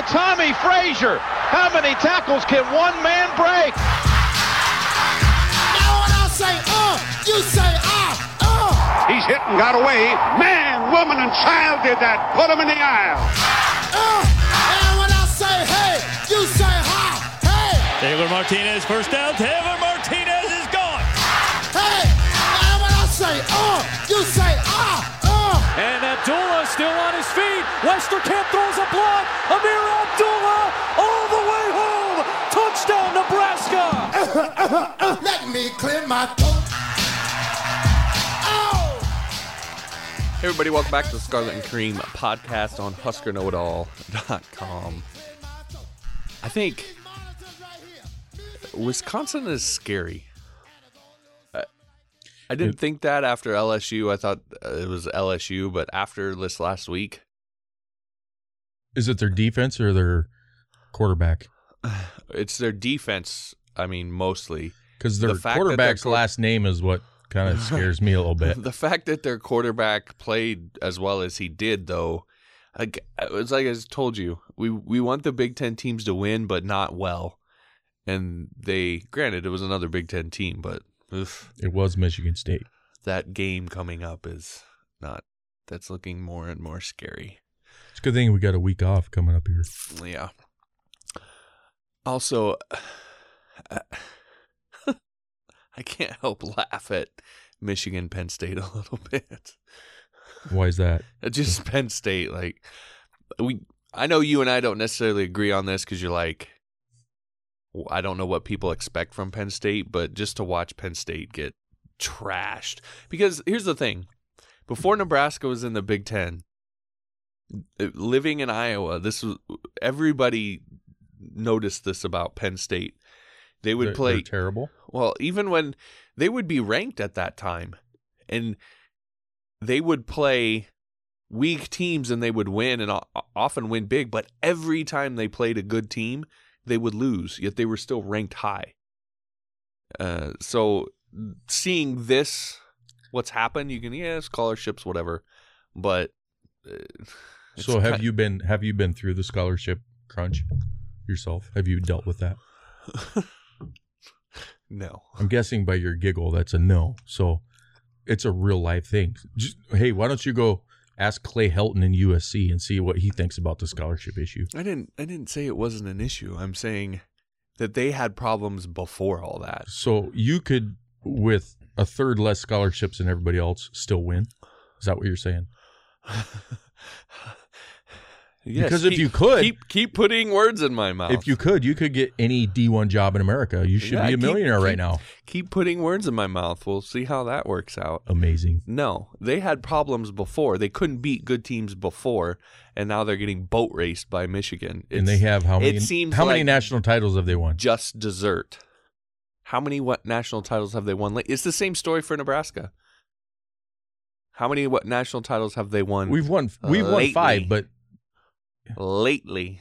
Look at Tommie Frazier. How many tackles can one man break? Now when I say uh, you say ah, uh. He's hit and got away. Man, woman, and child did that. Put him in the aisle. Uh, and when I say hey, you say ha, hey, Taylor Martinez, first down. Taylor Martinez And Abdullah still on his feet. Westerkamp throws a block. Ameer Abdullah all the way home. Touchdown, Nebraska. Let me clear my throat. Oh. Hey everybody, welcome back to the Scarlet and Cream podcast on HuskerKnowItAll.com. I think Wisconsin is scary. I, didn't think that after LSU. I thought uh, it was LSU, but after this last week, Is it their defense or their quarterback? it's their defense. I mean, mostly Because The their fact that their quarterback's last name is what kind of scares me a little bit. the fact that their quarterback played as well as he did, though, like it's like I told you, we we want the Big Ten teams to win, but not well. And they, granted, it was another Big Ten team, but oof, It was Michigan State. that game coming up is not. That's looking more and more scary. It's a good thing we got a week off coming up here. Yeah. Also, I can't help laugh at Michigan Penn State a little bit. Why is that? Just Penn State. Like we, I know you and I don't necessarily agree on this because you're like, I don't know what people expect from Penn State, but just to watch Penn State get trashed. Because here's the thing: before Nebraska was in the Big Ten, uh, living in Iowa, this was everybody noticed this about Penn State. They would They're- play they're terrible. well, even when they would be ranked at that time, and they would play weak teams and they would win and often win big, but every time they played a good team, they would lose, yet they were still ranked high. Uh, so seeing this, what's happened, you can, yeah, scholarships, whatever, but. Uh, So have you been have you been through the scholarship crunch yourself? Have you dealt with that? No. I'm guessing by your giggle that's a no. So it's a real life thing. Just, hey, why don't you go ask Clay Helton in USC and see what he thinks about the scholarship issue? I didn't. I didn't say it wasn't an issue. I'm saying that they had problems before all that. So you could, with a third less scholarships than everybody else, still win. Is that what you're saying? Yes, Because if you could- keep keep putting words in my mouth. If you could, you could get any D1 job in America. You should Yeah, be a keep- millionaire right keep- now. keep putting words in my mouth, we'll see how that works out. Amazing. No, they had problems before. They couldn't beat good teams before, and now they're getting boat raced by Michigan. and they have how many? It seems how many like national titles have they won? just dessert. How many what national titles have they won? It's the same story for Nebraska. How many what national titles have they won We've won. We've won uh, Lately. five, but lately?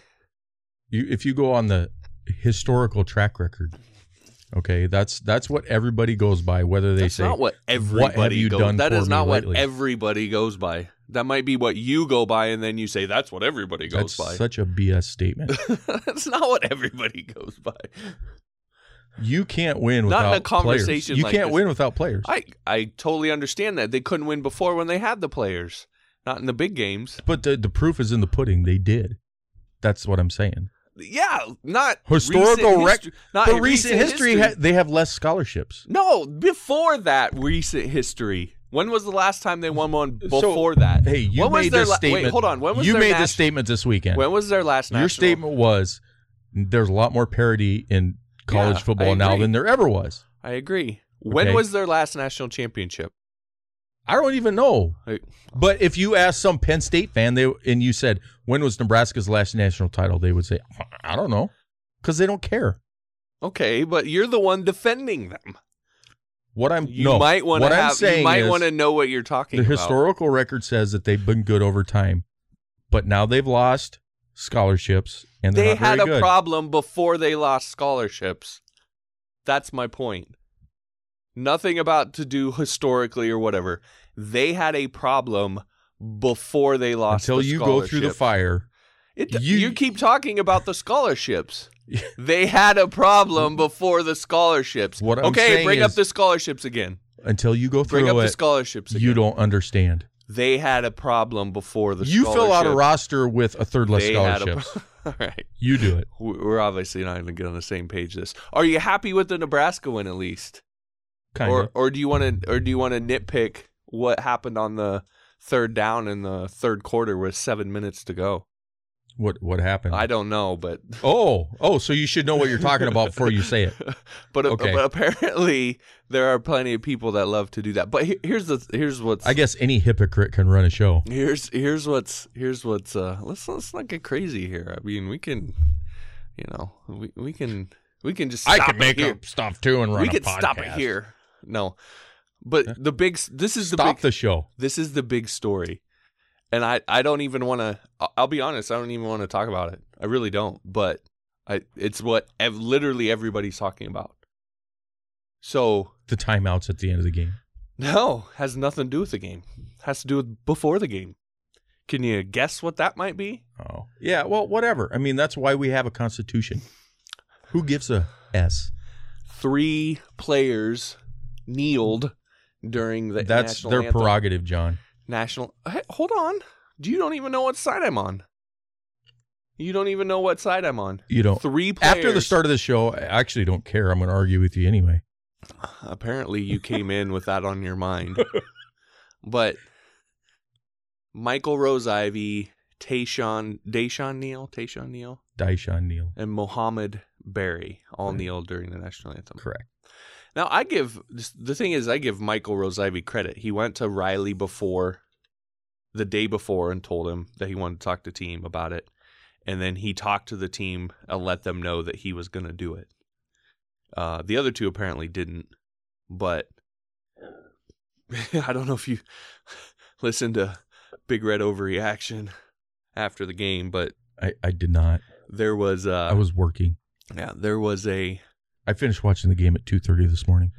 you, if you go on the historical track record, okay, that's that's what everybody goes by. Whether they That's say not what everybody "What have you goes. done That is not what lately?" everybody goes by. That might be what you go by, and then you say that's what everybody goes that's by. such a BS statement. that's not what everybody goes by. You can't win without Not in a conversation players. You like can't this. win without players. I I totally understand that they couldn't win before when they had the players, not in the big games. but the the proof is in the pudding. They did. That's what I'm saying. Yeah, not Historical recent rec- history- not but recent history, history. ha- they have less scholarships. no, before that recent history. When was the last time they won one So, before that? Hey, you when was made their this la- statement. Wait, hold on. When was you made nat- this statement this weekend? When was their last national? Your statement was there's a lot more parity in college Yeah, football now than there ever was. I agree. When Okay. was their last national championship? I don't even know. But if you ask some Penn State fan, they and you said when was Nebraska's last national title, they would say I don't know, because they don't care. Okay, but you're the one defending them. What I'm You no, might want to have. saying You might want to know what you're talking the about. historical record says that they've been good over time, but now they've lost scholarships and they're They not very had a good. problem before they lost scholarships. That's my point. Nothing about to do historically or whatever. They had a problem before they lost until the you go through the fire. It, You- you, keep talking about the scholarships. they had a problem before the scholarships. What I'm okay, saying bring up the scholarships again. Until you go through Bring up the scholarships again. you don't understand. They had a problem before the. You fill out a roster with a third less They scholarships. All right, you do it. We- we're obviously not going to get on the same page. This. Are you happy with the Nebraska win at least, Kind or of. or do you want to or do you want to nitpick what happened on the third down in the third quarter with seven minutes to go? What what happened? I don't know, but oh, oh, so you should know what you're talking about before you say it. but, Okay. but apparently there are plenty of people that love to do that. But here's the here's what's I guess any hypocrite can run a show. here's here's what's here's what's uh let's let's not get crazy here. I mean, we can you know, we we can we can just stop it here. stuff too and run. we can stop it here. No. But the big this is the Stop big the show. this is the big story. And I I don't even want to I'll be honest, I don't even want to talk about it. I really don't, but I it's what ev- literally everybody's talking about. So, The timeouts at the end of the game. no, has nothing to do with the game. Has to do with before the game. Can you guess what that might be? Oh, yeah. Well, whatever. I mean, that's why we have a constitution. Who gives a s? Three players kneeled during the That's national their anthem. prerogative, John. National. Hey, hold on. Do you don't even know what side I'm on? You don't even know what side I'm on. You don't. Three players. After the start of the show, I actually don't care. I'm going to argue with you anyway. Apparently, you came in with that on your mind. But Michael Rose-Ivey, Tayshawn, DaiShon Neal, Tayshawn Neal, DaiShon Neal. and Mohamed Barry all Right. kneeled during the national anthem. Correct. Now, I give the thing is, I give Michael Rose-Ivey credit. He went to Riley before the day before and told him that he wanted to talk to the team about it, and then he talked to the team and let them know that he was going to do it. Uh, the other two apparently didn't, but I don't know if you listened to Big Red overreaction after the game, but I, I did not. there was uh, I was working. yeah, there was a I finished watching the game at 2.30 this morning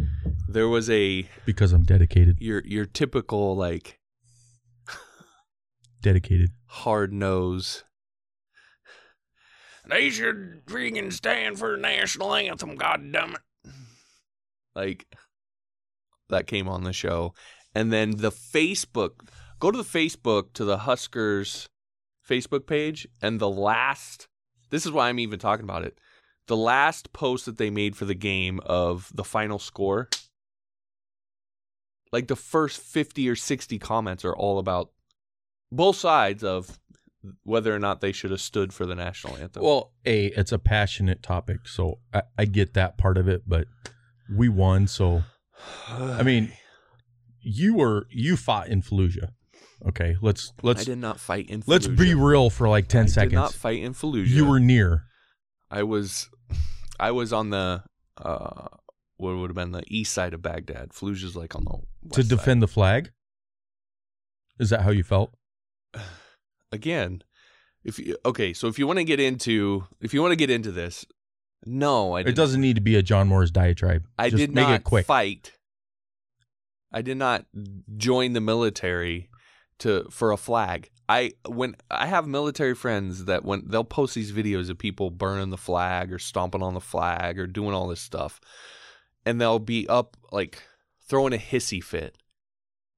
there was a because I'm dedicated. your your typical like Dedicated. hard nose. They should freaking stand for the national anthem, goddammit. Like that came on the show. And then the Facebook go to the Facebook to the Huskers Facebook page and the last this is why I'm even talking about it. The last post that they made for the game of the final score like the first 50 or 60 comments are all about both sides of whether or not they should have stood for the national anthem. Well, A, it's a passionate topic, so I, I get that part of it, but we won, so I mean, you were you fought in Fallujah. Okay, let's let's I did not fight in. Fallujah. Let's be real for like ten I seconds. did not fight in Fallujah. you were near. I was. I was on the. uh What would have been the east side of Baghdad. Fallujah's like on the to side. defend the flag. Is that how you felt? again. If you okay, so if you want to get into if you want to get into this, no, I It didn't. doesn't need to be a John Morris diatribe. I Just did make not it quick. fight. I did not join the military to for a flag. I when I have military friends that when they'll post these videos of people burning the flag or stomping on the flag or doing all this stuff, and they'll be up like throwing a hissy fit,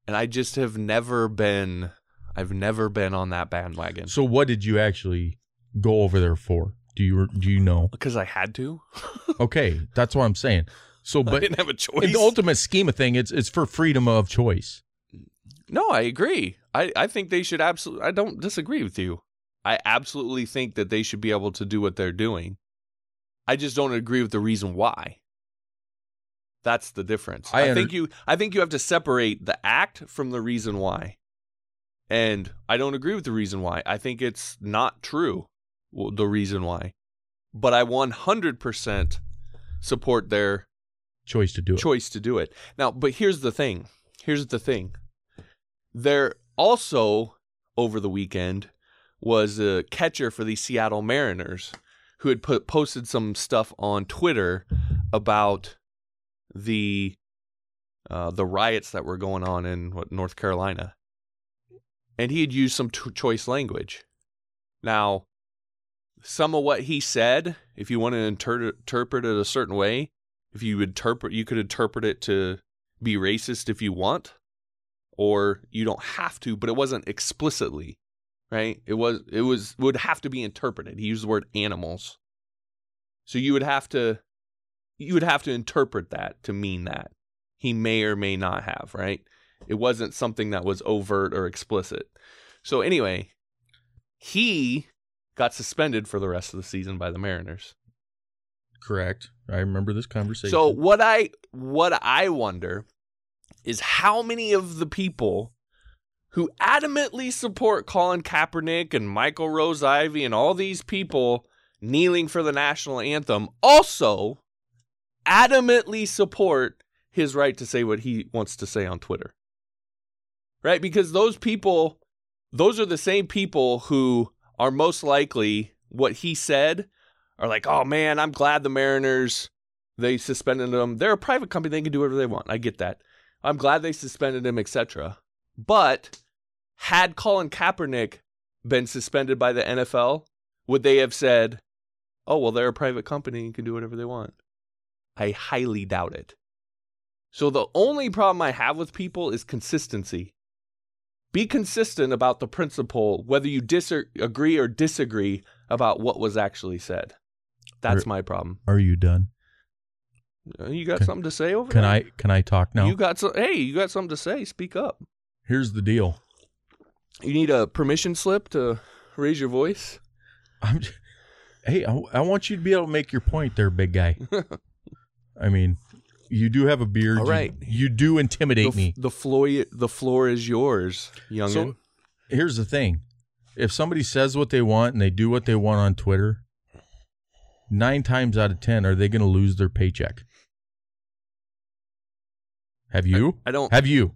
and I just have never been. I've never been on that bandwagon So, what did you actually go over there for? Do you do you know? because I had to. Okay, that's what I'm saying. So, but I didn't have a choice. in the ultimate scheme of thing, it's it's for freedom of choice. No, I agree. I, I think they should absolutely. I don't disagree with you. I absolutely think that they should be able to do what they're doing. I just don't agree with the reason why. That's the difference. I I, under- think you. I think you have to separate the act from the reason why. And I don't agree with the reason why. I think it's not true. The reason why, but I 100% support their Choice to do it. choice to do it. Now, but here's the thing. Here's the thing. There also over the weekend was a catcher for the Seattle Mariners who had put posted some stuff on Twitter about the uh, the riots that were going on in what North Carolina, and he had used some t- choice language. Now, some of what he said, if you want to inter- interpret it a certain way, if you interpret, you could interpret it to be racist if you want, or you don't have to. But it wasn't explicitly, right? It was. It was would have to be interpreted. He used the word animals, so you would have to, you would have to interpret that to mean that he may or may not have, right? It wasn't something that was overt or explicit. So anyway, he got suspended for the rest of the season by the Mariners. Correct. I remember this conversation. So what I what I wonder is how many of the people who adamantly support Colin Kaepernick and Michael Rose-Ivey and all these people kneeling for the national anthem also adamantly support his right to say what he wants to say on Twitter. Right? Because those people those are the same people who are most likely what he said are like, oh man, I'm glad the Mariners they suspended them. They're a private company; they can do whatever they want. I get that. I'm glad they suspended him, etc. But had Colin Kaepernick been suspended by the NFL, would they have said, "Oh well, they're a private company and can do whatever they want"? I highly doubt it. So the only problem I have with people is consistency. Be consistent about the principle, whether you disagree or disagree about what was actually said. That's Are- my problem. are you done? Uh, You got Can- something to say over Can there? I can I talk now? You got some. Hey, you got something to say? Speak up. Here's the deal. You need a permission slip to raise your voice. I'm j- hey, I, I want you to be able to make your point there, big guy. I mean, you do have a beard. All You- right. You, do The, intimidate f- me. the floor. The floor is yours, youngin. So here's the thing. If somebody says what they want and they do what they want on Twitter, nine times out of ten, are they going to lose their paycheck? Have you? I don't. Have you?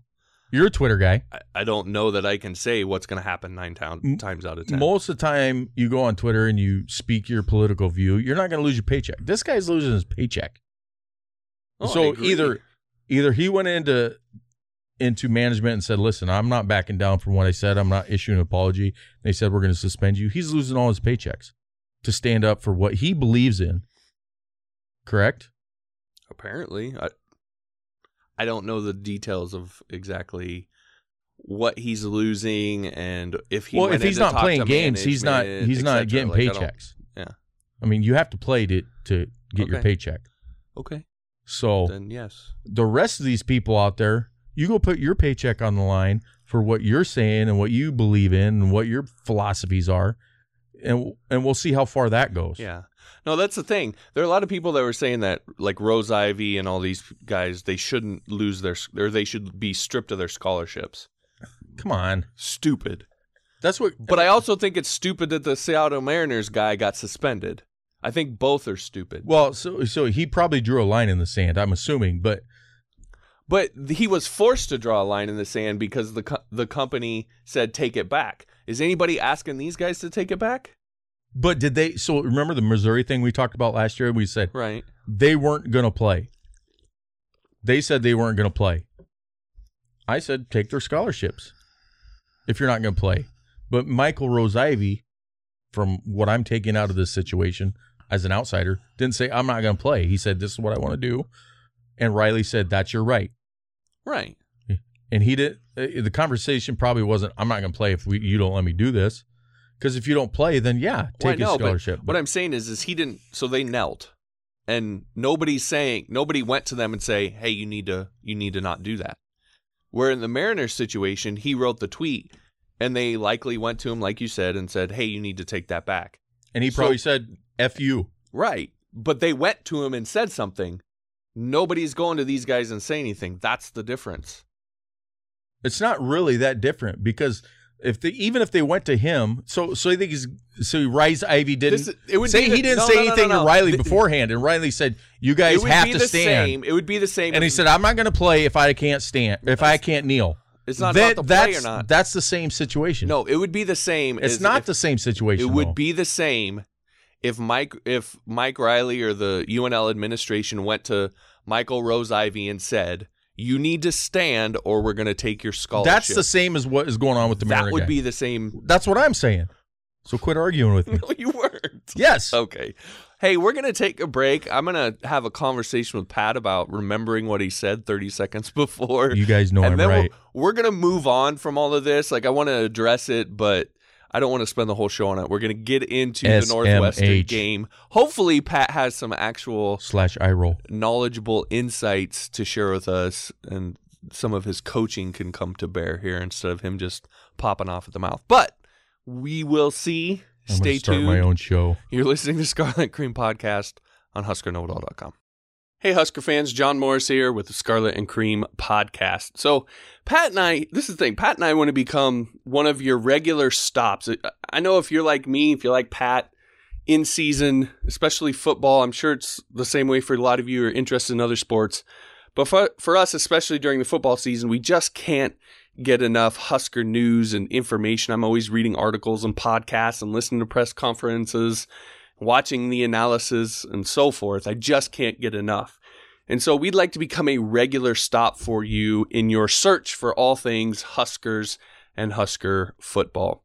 You're a Twitter guy. I, I don't know that I can say what's going to happen nine town, times out of ten. Most of the time, you go on Twitter and you speak your political view. You're not going to lose your paycheck. This guy's losing his paycheck. Oh, so either either he went into into management and said, "Listen, I'm not backing down from what I said. I'm not issuing an apology." They said we're going to suspend you. He's losing all his paychecks to stand up for what he believes in. Correct? apparently, I, I don't know the details of exactly what he's losing and if he. well, if he's not playing games, he's not he's not getting Like, I paychecks. Yeah. I mean, you have to play to to get your paycheck. Okay, So then yes. the rest of these people out there, you go put your paycheck on the line for what you're saying and what you believe in and what your philosophies are, and and we'll see how far that goes. Yeah. No, that's the thing. There are a lot of people that were saying that, like Rose-Ivey and all these guys, they shouldn't lose their, or they should be stripped of their scholarships. Come on, Stupid. that's what. But I also think it's stupid that the Seattle Mariners guy got suspended. I think both are stupid. well, so so he probably drew a line in the sand. I'm assuming, but But he was forced to draw a line in the sand because the co- the company said take it back. Is anybody asking these guys to take it back? But did they? So remember the Missouri thing we talked about last year? We said Right. they weren't going to play. They said they weren't going to play. I said take their scholarships if you're not going to play. But Michael Rose-Ivey, from what I'm taking out of this situation as an outsider, didn't say I'm not going to play. He said this is what I want to do, and Riley said that's your right. Right. And he did. uh, The conversation probably wasn't I'm not going to play if we, you don't let me do this, because if you don't play, then yeah, Well, take know, a but scholarship. What I'm saying is, is he didn't. So they knelt, and nobody's saying nobody went to them and say, "Hey, you need to you need to not do that." Where in the Mariners situation, he wrote the tweet, and they likely went to him, like you said, and said, "Hey, you need to take that back." and he so- probably said "f you." Right, but they went to him and said something. Nobody's going to these guys and say anything. That's the difference. It's not really that different because if they even if they went to him, so so you think he's so Rose-Ivey didn't it would say be the- he didn't no, say no, no, anything to. Riley beforehand, and Riley said, "You guys have to stand." same. It would be the same. And he said, "I'm not going to play if I can't stand, if I can't kneel." "It's not That- about the play that's, or not." That's the same situation. No, it would be the same. it's not if- the same situation. It would though. be the same if Mike if Mike Riley or the UNL administration went to Michael Rose-Ivey and said, "You need to stand, or we're going to take your scholarship." That's the same as what is going on with the that Mariner would guy. be the same. That's what I'm saying. So quit arguing with me. No, you weren't. Yes. Okay. Hey, we're going to take a break. I'm going to have a conversation with Pat about remembering what he said 30 seconds before. You guys know and I'm then right. we're, we're going to move on from all of this. Like, I want to address it, but I don't want to spend the whole show on it. We're going to get into the Northwestern game. Hopefully, Pat has some actual Slash eye roll. knowledgeable insights to share with us, and some of his coaching can come to bear here instead of him just popping off at the mouth. But we will see. I'm Stay tuned. my own show. You're listening to Scarlet Cream Podcast on HuskerKnowItAll.com. Hey, Husker fans, John Morris here with the Scarlet and Cream Podcast. So, Pat and I, this is the thing, Pat and I want to become one of your regular stops. I know if you're like me, if you're like Pat, in season, especially football, I'm sure it's the same way for a lot of you who are interested in other sports. But for, for us, especially during the football season, we just can't get enough Husker news and information. I'm always reading articles and podcasts and listening to press conferences, watching the analysis and so forth. I just can't get enough. And so we'd like to become a regular stop for you in your search for all things Huskers and Husker football.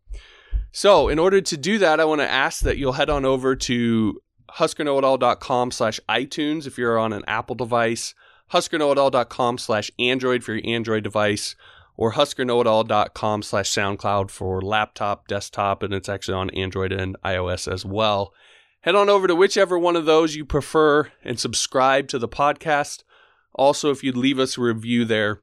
So in order to do that, I want to ask that you'll head on over to huskerknowitall.com slash iTunes if you're on an Apple device, huskerknowitall.com slash Android for your Android device, or huskerknowitall.com slash SoundCloud for laptop, desktop, and it's actually on Android and iOS as well. Head on over to whichever one of those you prefer and subscribe to the podcast. Also, if you'd leave us a review there,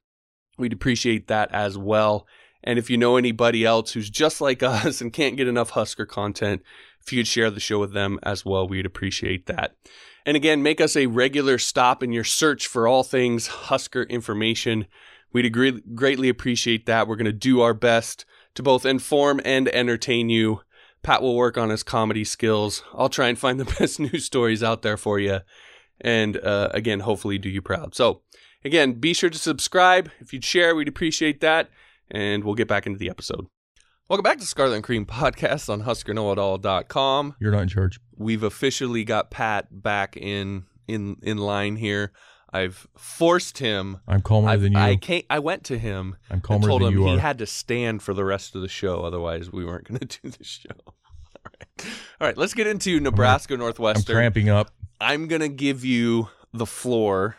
we'd appreciate that as well. And if you know anybody else who's just like us and can't get enough Husker content, if you could share the show with them as well, we'd appreciate that. And again, make us a regular stop in your search for all things Husker information. We'd agree, greatly appreciate that. We're going to do our best to both inform and entertain you. Pat will work on his comedy skills. I'll try and find the best news stories out there for you. And uh, again, hopefully do you proud. So, again, be sure to subscribe. If you'd share, we'd appreciate that. And we'll get back into the episode. Welcome back to Scarlet and Cream Podcast on HuskerKnowItAll.com. You're not in charge. We've officially got Pat back in in in line here. I've forced him. I'm calmer I've- than you. I can't. I went to him I'm and calmer told than him you he are. had to stand for the rest of the show. Otherwise, we weren't going to do the show. All right. Let's get into Nebraska I'm Northwestern. cramping up. I'm going to give you the floor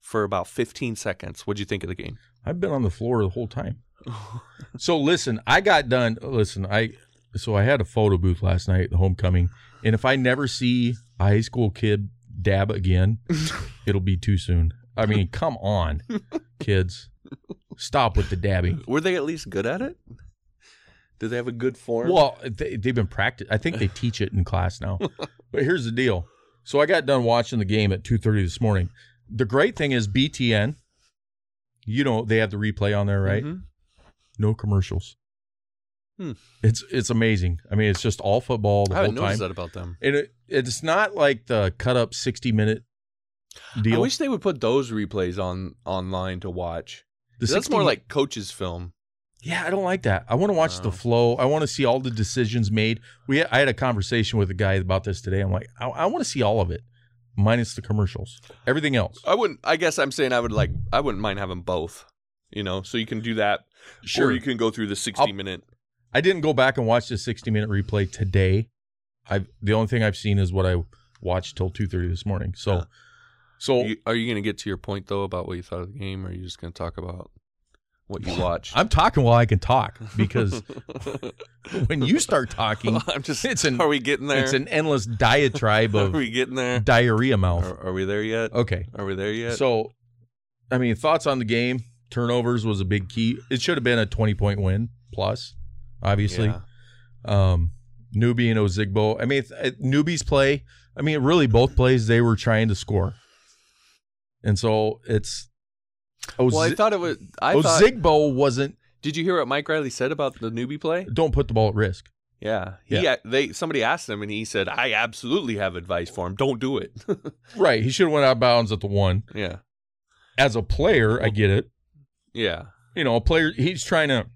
for about 15 seconds. What'd you think of the game? I've been on the floor the whole time. so listen, I got done. Listen, I so I had a photo booth last night, the homecoming, and if I never see a high school kid dab again, it'll be too soon. I mean, come on, kids, stop with the dabbing. Were they at least good at it? Did they have a good form? Well, they, they've been practiced. I think they teach it in class now. but here's the deal. So I got done watching the game at two thirty this morning. The great thing is BTN. You know they have the replay on there, right? Mhm. No commercials. Hmm. It's it's amazing. I mean, it's just all football the I whole time. noticed that about them. And it, it's not like the cut up sixty minute deal. I wish they would put those replays on online to watch. the That's 60 more like coaches' film. Yeah, I don't like that. I want to watch Oh. the flow. I want to see all the decisions made. We I had a conversation with a guy about this today. I'm like, I, I want to see all of it, minus the commercials. Everything else. I wouldn't. I guess I'm saying I would like. I wouldn't mind having both. You know, so you can do that. Or you can go through the 60 I'll- minute. I didn't go back and watch the 60 minute replay today. I the only thing I've seen is what I watched till 2:30 this morning. So, Yeah. so You- are you going to get to your point though about what you thought of the game, or are you just going to talk about what you watch. I'm talking while I can talk because when you start talking, I'm just. it's an are we getting there? it's an endless diatribe of. are we getting there? diarrhea mouth. Are, are we there yet? Okay. Are we there yet? So, I mean, thoughts on the game? Turnovers was a big key. It should have been a 20 point win plus, obviously. Yeah. Um, Newby and Ozigbo. I mean, Newby's play, I mean, really both plays they were trying to score. And so it's. Oz- Well, I thought it was. I oh, thought. Ozigbo wasn't. Did you hear what Mike Riley said about the Newby play? Don't put the ball at risk. Yeah, he Yeah. they somebody asked him and he said, "I absolutely have advice for him. Don't do it." Right. He should have went out of bounds at the one. yeah, As a player, I get it. yeah. You know, a player, he's trying to.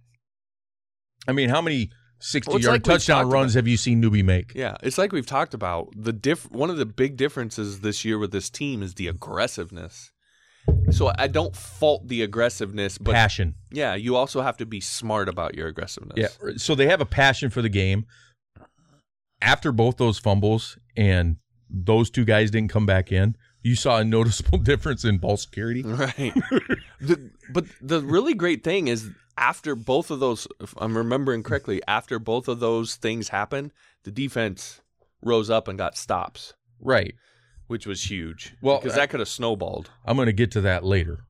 I mean, how many 60 Well, like touchdown runs have you seen Newby make? Yeah, it's like we've talked about the diff. One of the big differences this year with this team is the aggressiveness. So I don't fault the aggressiveness, but Passion. yeah, you also have to be smart about your aggressiveness. Yeah. So they have a passion for the game. after both those fumbles and those two guys didn't come back in, you saw a noticeable difference in ball security. Right. the, but the really great thing is after both of those, if I'm remembering correctly, after both of those things happened, the defense rose up and got stops, Right. Which was huge. Well, because I- that could have snowballed. I'm going to get to that later.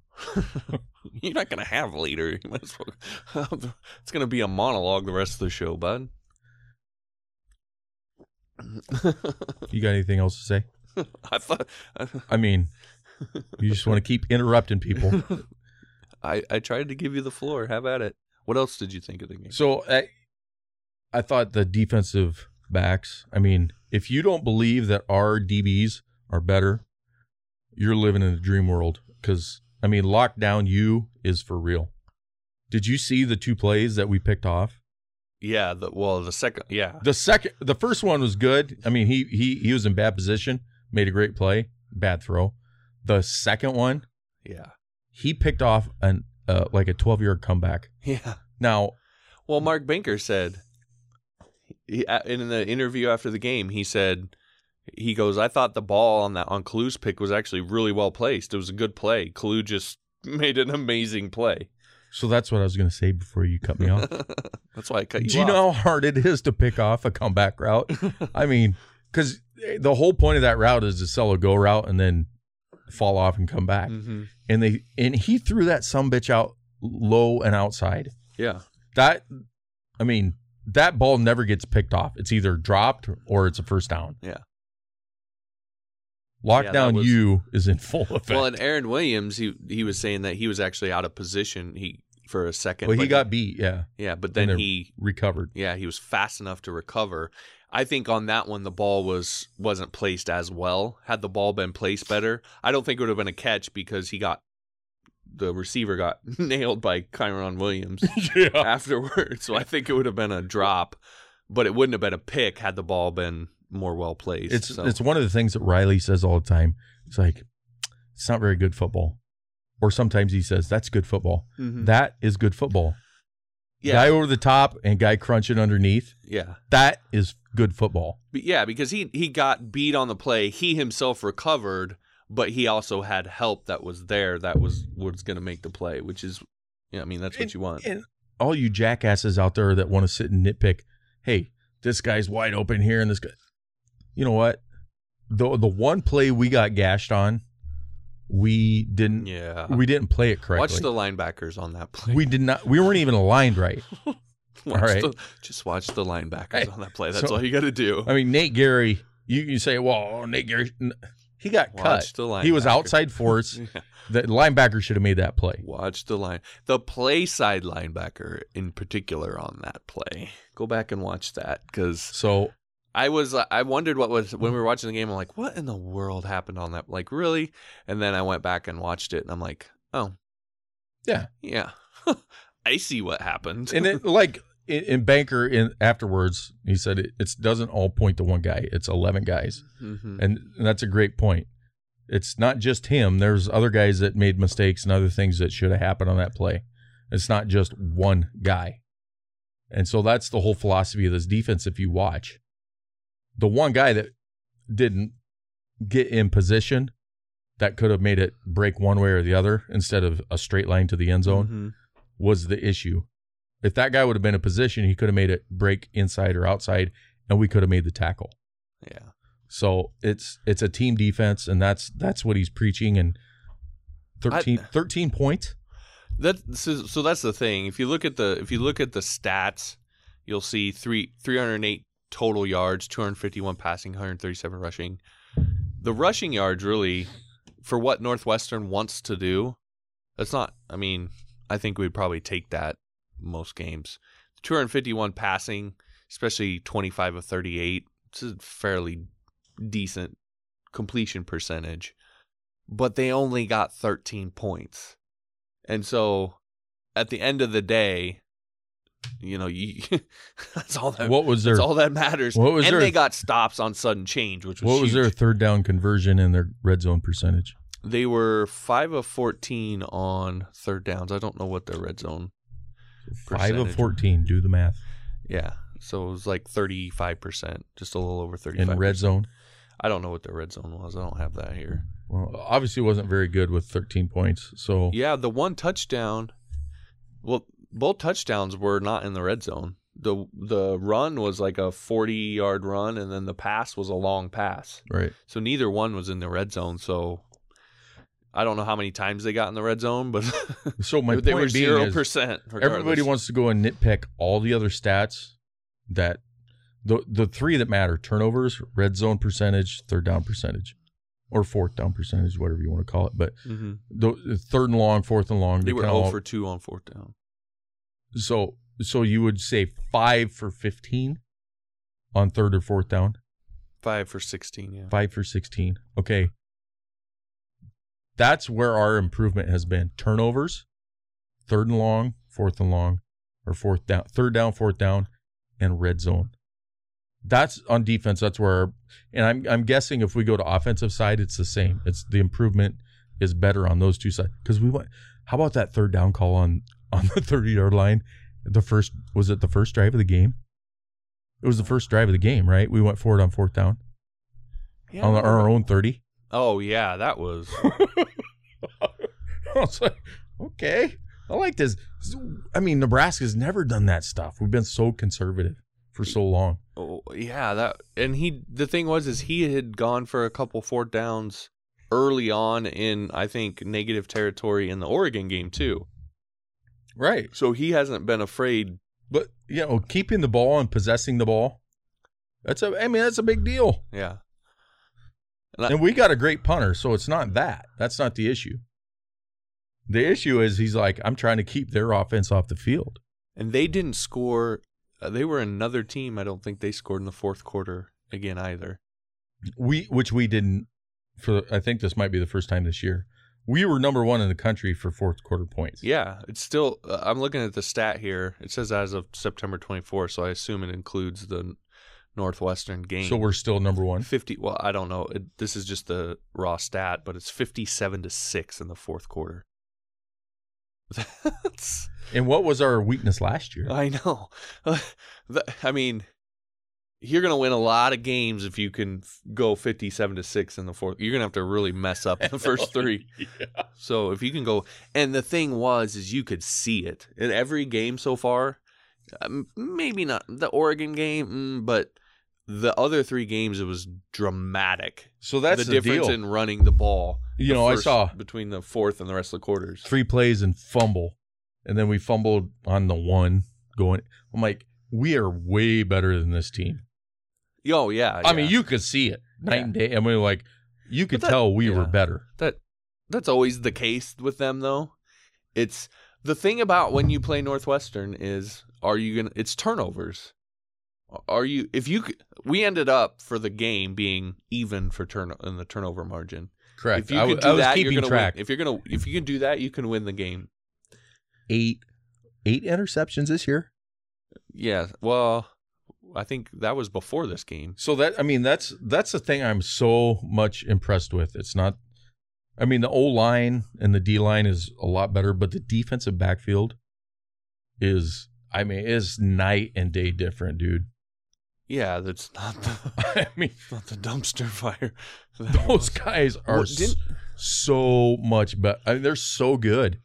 You're not going to have later. You might as well. it's going to be a monologue the rest of the show, bud. You got anything else to say? I thought uh, I mean, you just want to keep interrupting people. I, I tried to give you the floor. Have at it. What else did you think of the game? So I, I thought the defensive backs. I mean, if you don't believe that our DBs are better, you're living in a dream world. Because I mean, lockdown you is for real. Did you see the two plays that we picked off? Yeah, the well, the second, yeah, The second, the first one was good. I mean, he he he was in bad position, made a great play, bad throw. The second one, yeah, he picked off an uh, like a 12 yard comeback. yeah. Now, Well, Mark Banker said he, in the interview after the game, he said he goes, "I thought the ball on that on Kalu's pick was actually really well placed. It was a good play. Kalu just made an amazing play. so that's what I was going to say before you cut me off. That's why I cut you Do you off. know how hard it is to pick off a comeback route? I mean, because the whole point of that route is to sell a go route and then fall off and come back. Mhm. And they and he threw that some bitch out low and outside. Yeah, That I mean, that ball never gets picked off. It's either dropped or it's a first down. Yeah. Lockdown was- U is in full effect. Well, and Aaron Williams, he he was saying that he was actually out of position. He for a second. well, he got beat, yeah. yeah, but then he Recovered. yeah he was fast enough to recover. I think on that one the ball was wasn't placed as well. Had the ball been placed better, I don't think it would have been a catch because he got the receiver got nailed by Kieron Williams yeah. afterwards. So I think it would have been a drop, but it wouldn't have been a pick had the ball been more well placed. It's so. it's one of the things that Riley says all the time. It's like it's not very good football. Or sometimes he says that's good football. Mhm. That is good football. yeah, Guy over the top and guy crunching underneath. yeah. That is good football. But yeah, because he he got beat on the play. He himself recovered, but he also had help that was there that was was going to make the play, which is, yeah, I mean that's what And- you want. And all you jackasses out there that want to sit and nitpick, hey, this guy's wide open here and this guy. You know what? The the one play we got gashed on, we didn't yeah, we didn't play it correctly. watch the linebackers on that play. we did not we weren't even aligned right. all right. the, just watch the linebackers on that play. That's so- all you got to do. I mean, Nate Gerry, you, you say, well, Nate Gerry, he got Watch cut. the He was outside force. Yeah. The linebacker should have made that play. Watch the line. The play side linebacker in particular on that play. Go back and watch that because So I was I wondered what was when we were watching the game. I'm like, what in the world happened on that? Like, really? And then I went back and watched it, and I'm like, oh, Yeah. yeah, I see what happened. and it like in, Banker in afterwards, he said it it's, doesn't all point to one guy. It's eleven guys, Mhm. and, and that's a great point. It's not just him. There's other guys that made mistakes and other things that should have happened on that play. It's not just one guy, and so that's the whole philosophy of this defense. If you watch, the one guy that didn't get in position that could have made it break one way or the other instead of a straight line to the end zone Mhm. was the issue. If that guy would have been in position, he could have made it break inside or outside, and we could have made the tackle. yeah, So it's it's a team defense, and that's that's what he's preaching. And 13, I- 13 points. that so, so that's the thing. If you look at the if you look at the stats, you'll see three 308 total yards, 251 passing, 137 rushing. The rushing yards really for what Northwestern wants to do. That's not. I mean, I think we'd probably take that most games. 251 passing, especially 25 of 38. It's a fairly decent completion percentage. But they only got 13 points. And so at the end of the day, you know, you that's all that What was their that's all that matters. what was and their- they got stops on sudden change, which was what was their third down conversion and their red zone percentage? They were five of fourteen on third downs. I don't know what their red zone. Five of fourteen. Do the math. Yeah, So it was like 35%, just a little over 35 in red zone. I don't know what the red zone was. I don't have that here. Well, obviously wasn't very good with 13 points. So Yeah, the one touchdown. Well, both touchdowns were not in the red zone. the The run was like a forty yard run, and then the pass was a long pass. right. So neither one was in the red zone. So I don't know how many times they got in the red zone, but So my they point were zero percent. everybody wants to go and nitpick all the other stats that the the three that matter: turnovers, red zone percentage, third down percentage, or fourth down percentage, whatever you want to call it. But hmm the the third and long, fourth and long, They were zero all- for two on fourth down. So so you would say five for fifteen on third or fourth down, Five for sixteen. Yeah. five for sixteen. Okay, that's where our improvement has been: turnovers, third and long, fourth and long, or fourth down, third down, fourth down, and red zone. That's on defense. That's where, our, and I'm I'm guessing if we go to offensive side, it's the same. It's the improvement is better on those two sides because we went. How about that third down call on on the thirty yard line? The first was it the first drive of the game? It was the first drive of the game, right? We went forward on fourth down Yeah, on I our own thirty. Oh yeah, that was. I was like, okay, I like this. I mean, Nebraska's never done that stuff. We've been so conservative for so long. Oh, yeah, that and he the thing was is he had gone for a couple fourth downs early on in I think negative territory in the Oregon game too. Right. So he hasn't been afraid. But you know, keeping the ball and possessing the ball, that's a I mean, that's a big deal. Yeah. And I- And we got a great punter, so it's not that. That's not the issue. The issue is he's like, I'm trying to keep their offense off the field. And they didn't score. Uh, they were another team. I don't think they scored in the fourth quarter again either. We which we didn't for I think this might be the first time this year. We were number one in the country for fourth quarter points. Yeah, it's still. Uh, I'm looking at the stat here. It says as of September 24th, so I assume it includes the Northwestern game. So we're still number one. 50 well i don't know it, this is just the raw stat but it's 57 to 6 in the fourth quarter That's, And what was our weakness last year? i know i mean you're going to win a lot of games if you can f- go 57 to 6 in the fourth you're going to have to really mess up in the first three Yeah. so if you can go and the thing was is you could see it in every game so far um, maybe not the oregon game mm, but the other three games it was dramatic So that's the, the, difference deal. in running the ball. You the know, I saw- between the fourth and the rest of the quarters. Three plays and fumble, and then we fumbled on the one going. I'm like, we are way better than this team. Oh yeah, I mean, you could see it night Yeah. and day. I mean, like you could that- tell we were better. that that's always the case with them though. It's the thing about when you play Northwestern is are you gonna? It's turnovers. Are you if you we ended up for the game being even for turn in the turnover margin. Correct. If you I, can do I was that, keeping you're gonna track. win. If you're gonna if you can do that, you can win the game. Eight, eight interceptions this year. Yeah. Well, I think that was before this game. So that I mean, that's that's the thing I'm so much impressed with. It's not. I mean, the O line and the D line is a lot better, but the defensive backfield is. I mean, is night and day different, dude. Yeah, that's not the I mean, not the dumpster fire. those guys are Well, so much better. I mean, they're so good.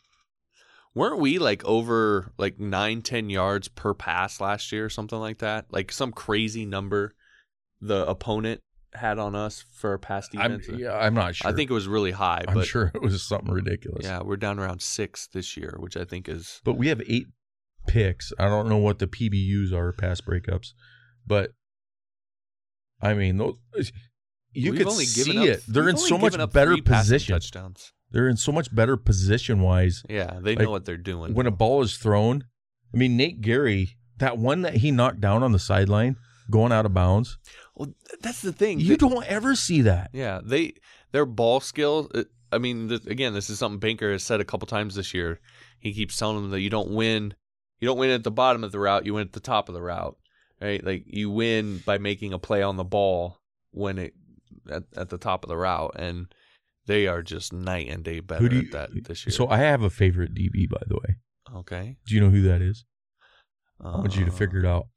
Weren't we like over like nine, ten yards per pass last year or something like that? Like some crazy number the opponent had on us for pass I'm, yeah, I'm not sure. I think it was really high, I'm but sure it was something ridiculous. yeah, we're down around six this year, which I think is But we have eight picks. I don't know what the PBUs are, pass breakups, but I mean, those, you could see it. They're in so much better position. touchdowns. They're in so much better position wise. Yeah, they Like, know what they're doing. When a ball is thrown, I mean, Nate Gerry, that one that he knocked down on the sideline going out of bounds, well, that's the thing. you They- don't ever see that. Yeah, they their ball skills. uh, I mean, th- again, this is something Banker has said a couple times this year. He keeps telling them that you don't win, you don't win at the bottom of the route, you win at the top of the route, right? Like you win by making a play on the ball when it at, at the top of the route, and they are just night and day better you, at that this year. So I have a favorite DB, by the way. okay, Do you know who that is? I want you to Uh, figure it out.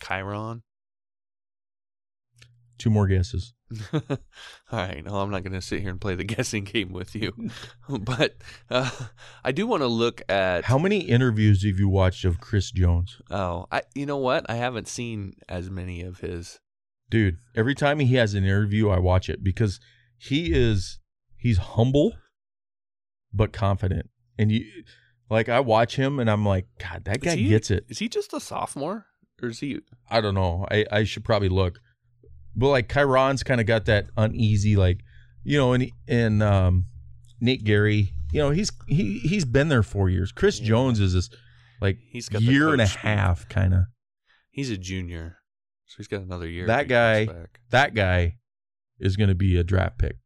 Kieron. Two more guesses. All right. No, I'm not going to sit here and play the guessing game with you. but uh, I do want to look at. How many interviews have you watched of Chris Jones? Oh, I. You know what? I haven't seen as many of his. Dude, every time he has an interview, I watch it because he is he's humble but confident. And you like I watch him and I'm like, God, that guy he- gets it. Is he just a sophomore, or is he? I don't know. I, I should probably look. But like Kieron's kind of got that uneasy, like you know, and and um, Nate Gerry, you know, he's he he's been there four years. Chris Yeah. Jones is this like He's got year and a half kind of. He's a junior, so he's got another year. That if he comes guy- That guy is going to be a draft pick.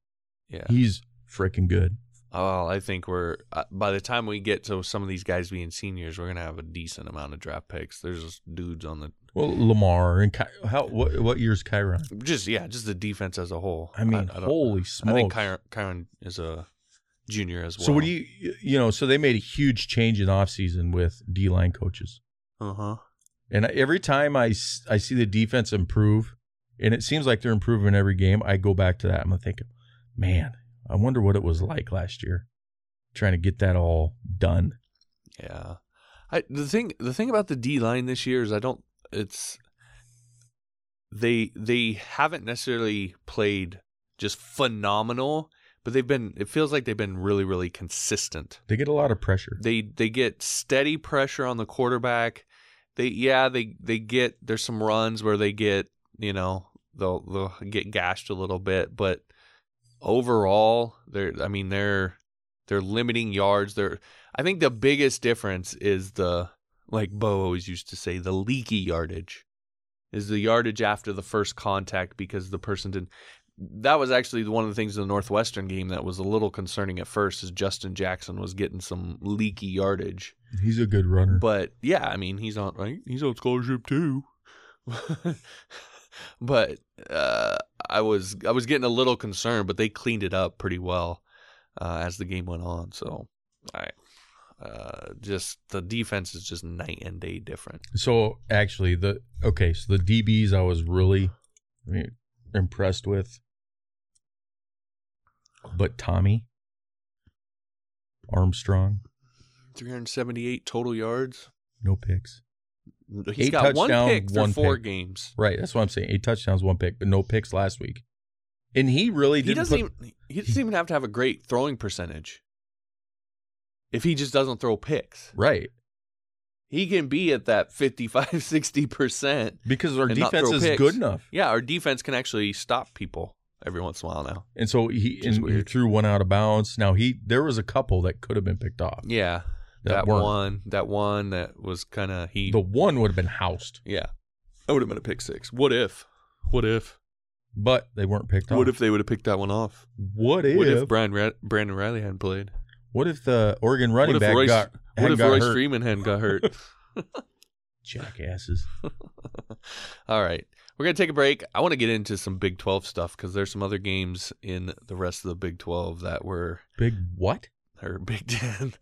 Yeah. He's freaking good. Oh, I think we're uh, by the time we get to some of these guys being seniors, we're gonna have a decent amount of draft picks. There's just dudes on the Well, Lamar and Ky- how what what year's Kieron? just yeah, just the defense as a whole. I mean, don't- holy smokes! I think Kieron, Kieron is a junior as well. So what do you you know? So they made a huge change in offseason with D line coaches, Uh huh. and every time I I see the defense improve, and it seems like they're improving every game, I go back to that. I'm thinking, man, I wonder what it was like last year, trying to get that all done. Yeah. I the thing the thing about the D line this year is I don't it's they they haven't necessarily played just phenomenal, but they've been it feels like they've been really really consistent. They get a lot of pressure. They they get steady pressure on the quarterback. They yeah, they they get there's some runs where they get, you know, they'll they'll get gashed a little bit, but overall they're I mean they're they're limiting yards. They're I think the biggest difference is the like Bo always used to say the leaky yardage is the yardage after the first contact because the person didn't that was actually one of the things in the Northwestern game that was a little concerning at first is Justin Jackson was getting some leaky yardage. He's a good runner. But yeah, I mean he's on right? he's on scholarship too. but uh, I was I was getting a little concerned, but they cleaned it up pretty well uh, as the game went on. So I uh, just the defense is just night and day different. So actually, the okay, so the DBs I was really I mean, impressed with, but Tommy Armstrong, 378 total yards. no picks. He's Eight got one pick through one four pick. games. Right, that's what I'm saying. Eight touchdowns, one pick, but no picks last week. And he really He didn't doesn't put, even he doesn't even have to have a great throwing percentage. If he just doesn't throw picks, right he can be at that 55 60%. because our defense is picks. good enough. Yeah, our defense can actually stop people every once in a while now. And so he, and he threw one out of bounds. Now he there was a couple that could have been picked off. Yeah. That That, one, that one that was kind of he The one would have been housed, Yeah. That would have been a pick 6. What if? What if? but they weren't picked off. What if they would have picked that one off? What if? What if Brian Ra- Brandon Riley hadn't played? What if the Oregon running back Royce, got what if got Royce hurt? Freeman hadn't got hurt? Jackasses. All right. We're going to take a break. I want to get into some Big 12 stuff because there's some other games in the rest of the Big 12 that were, Big what? or Big 10.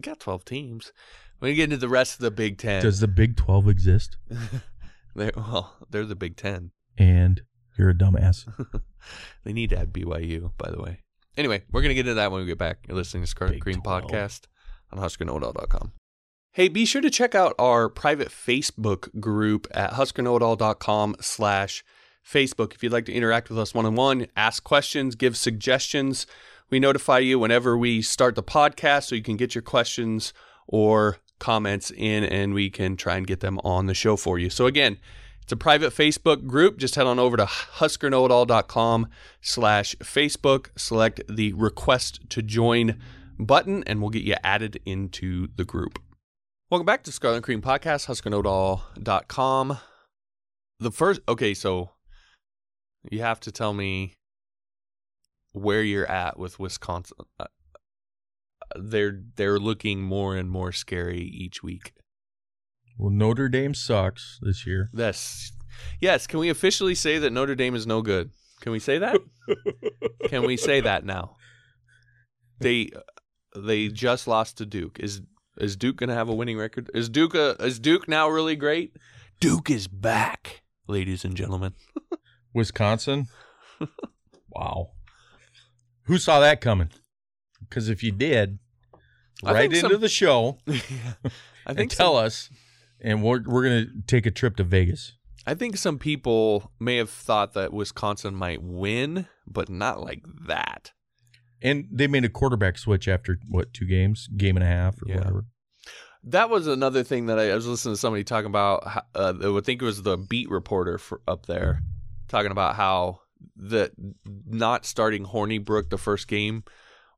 We got 12 teams. We're going to get into the rest of the Big 10. Does the Big Twelve exist? They're, well, they're the Big 10. And you're a dumbass. They need to add BYU, by the way. Anyway, we're going to get into that when we get back. You're listening to Scarlet Big Green 12. Podcast on HuskerKnowItAll.com. Hey, be sure to check out our private Facebook group at HuskerKnowItAll.com slash Facebook. If you'd like to interact with us one-on-one, ask questions, give suggestions, we notify you whenever we start the podcast so you can get your questions or comments in and we can try and get them on the show for you. So again, it's a private Facebook group. Just head on over to huskerknowitall.com slash Facebook. Select the request to join button and we'll get you added into the group. Welcome back to Scarlet Cream Podcast, huskerknowitall.com. The first, okay, so you have to tell me where you're at with Wisconsin. Uh, They're they're looking more and more scary each week. Well, Notre Dame sucks this year. Yes. Yes. Can we officially say that Notre Dame is no good? Can we say that? Can we say that now? They they just lost to Duke. Is is Duke going to have a winning record? Is Duke a, is Duke now really great? Duke is back, ladies and gentlemen. Wisconsin. wow. Who saw that coming? Because if you did, I right into some- the show I and think tell some, us, and we're we're gonna take a trip to Vegas. I think some people may have thought that Wisconsin might win, but not like that. And they made a quarterback switch after what two games, game and a half or Yeah. whatever. That was another thing that I, I was listening to somebody talking about. Uh, I think it was the beat reporter for up there talking about how the not starting Hornibrook the first game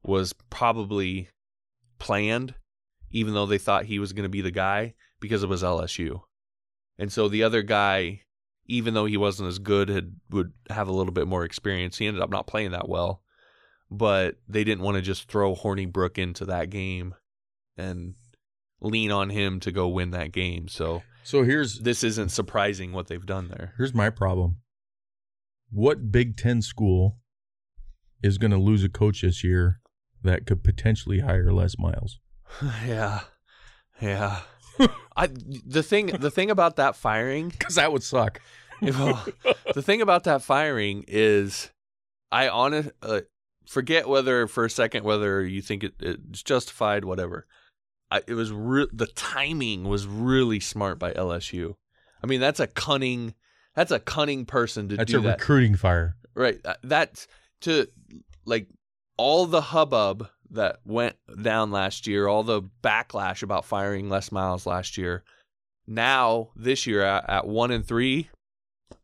was probably planned, even though they thought he was going to be the guy because it was LSU, and so the other guy, even though he wasn't as good, had would have a little bit more experience. He ended up not playing that well, but they didn't want to just throw Hornibrook into that game and lean on him to go win that game. So So here's this isn't surprising what they've done there. here's my problem. What Big Ten school is going to lose a coach this year that could potentially hire Les Miles? yeah. Yeah. I the thing the thing about that firing Because that would suck. well, the thing about that firing is I honest uh, forget whether for a second whether you think it, it's justified whatever. I, it was re- the timing was really smart by LSU. I mean that's a cunning that's a cunning person to That's do that. That's a recruiting fire. Right. Uh, That's to like all the hubbub that went down last year, all the backlash about firing Les Miles last year. Now this year at, at one and three,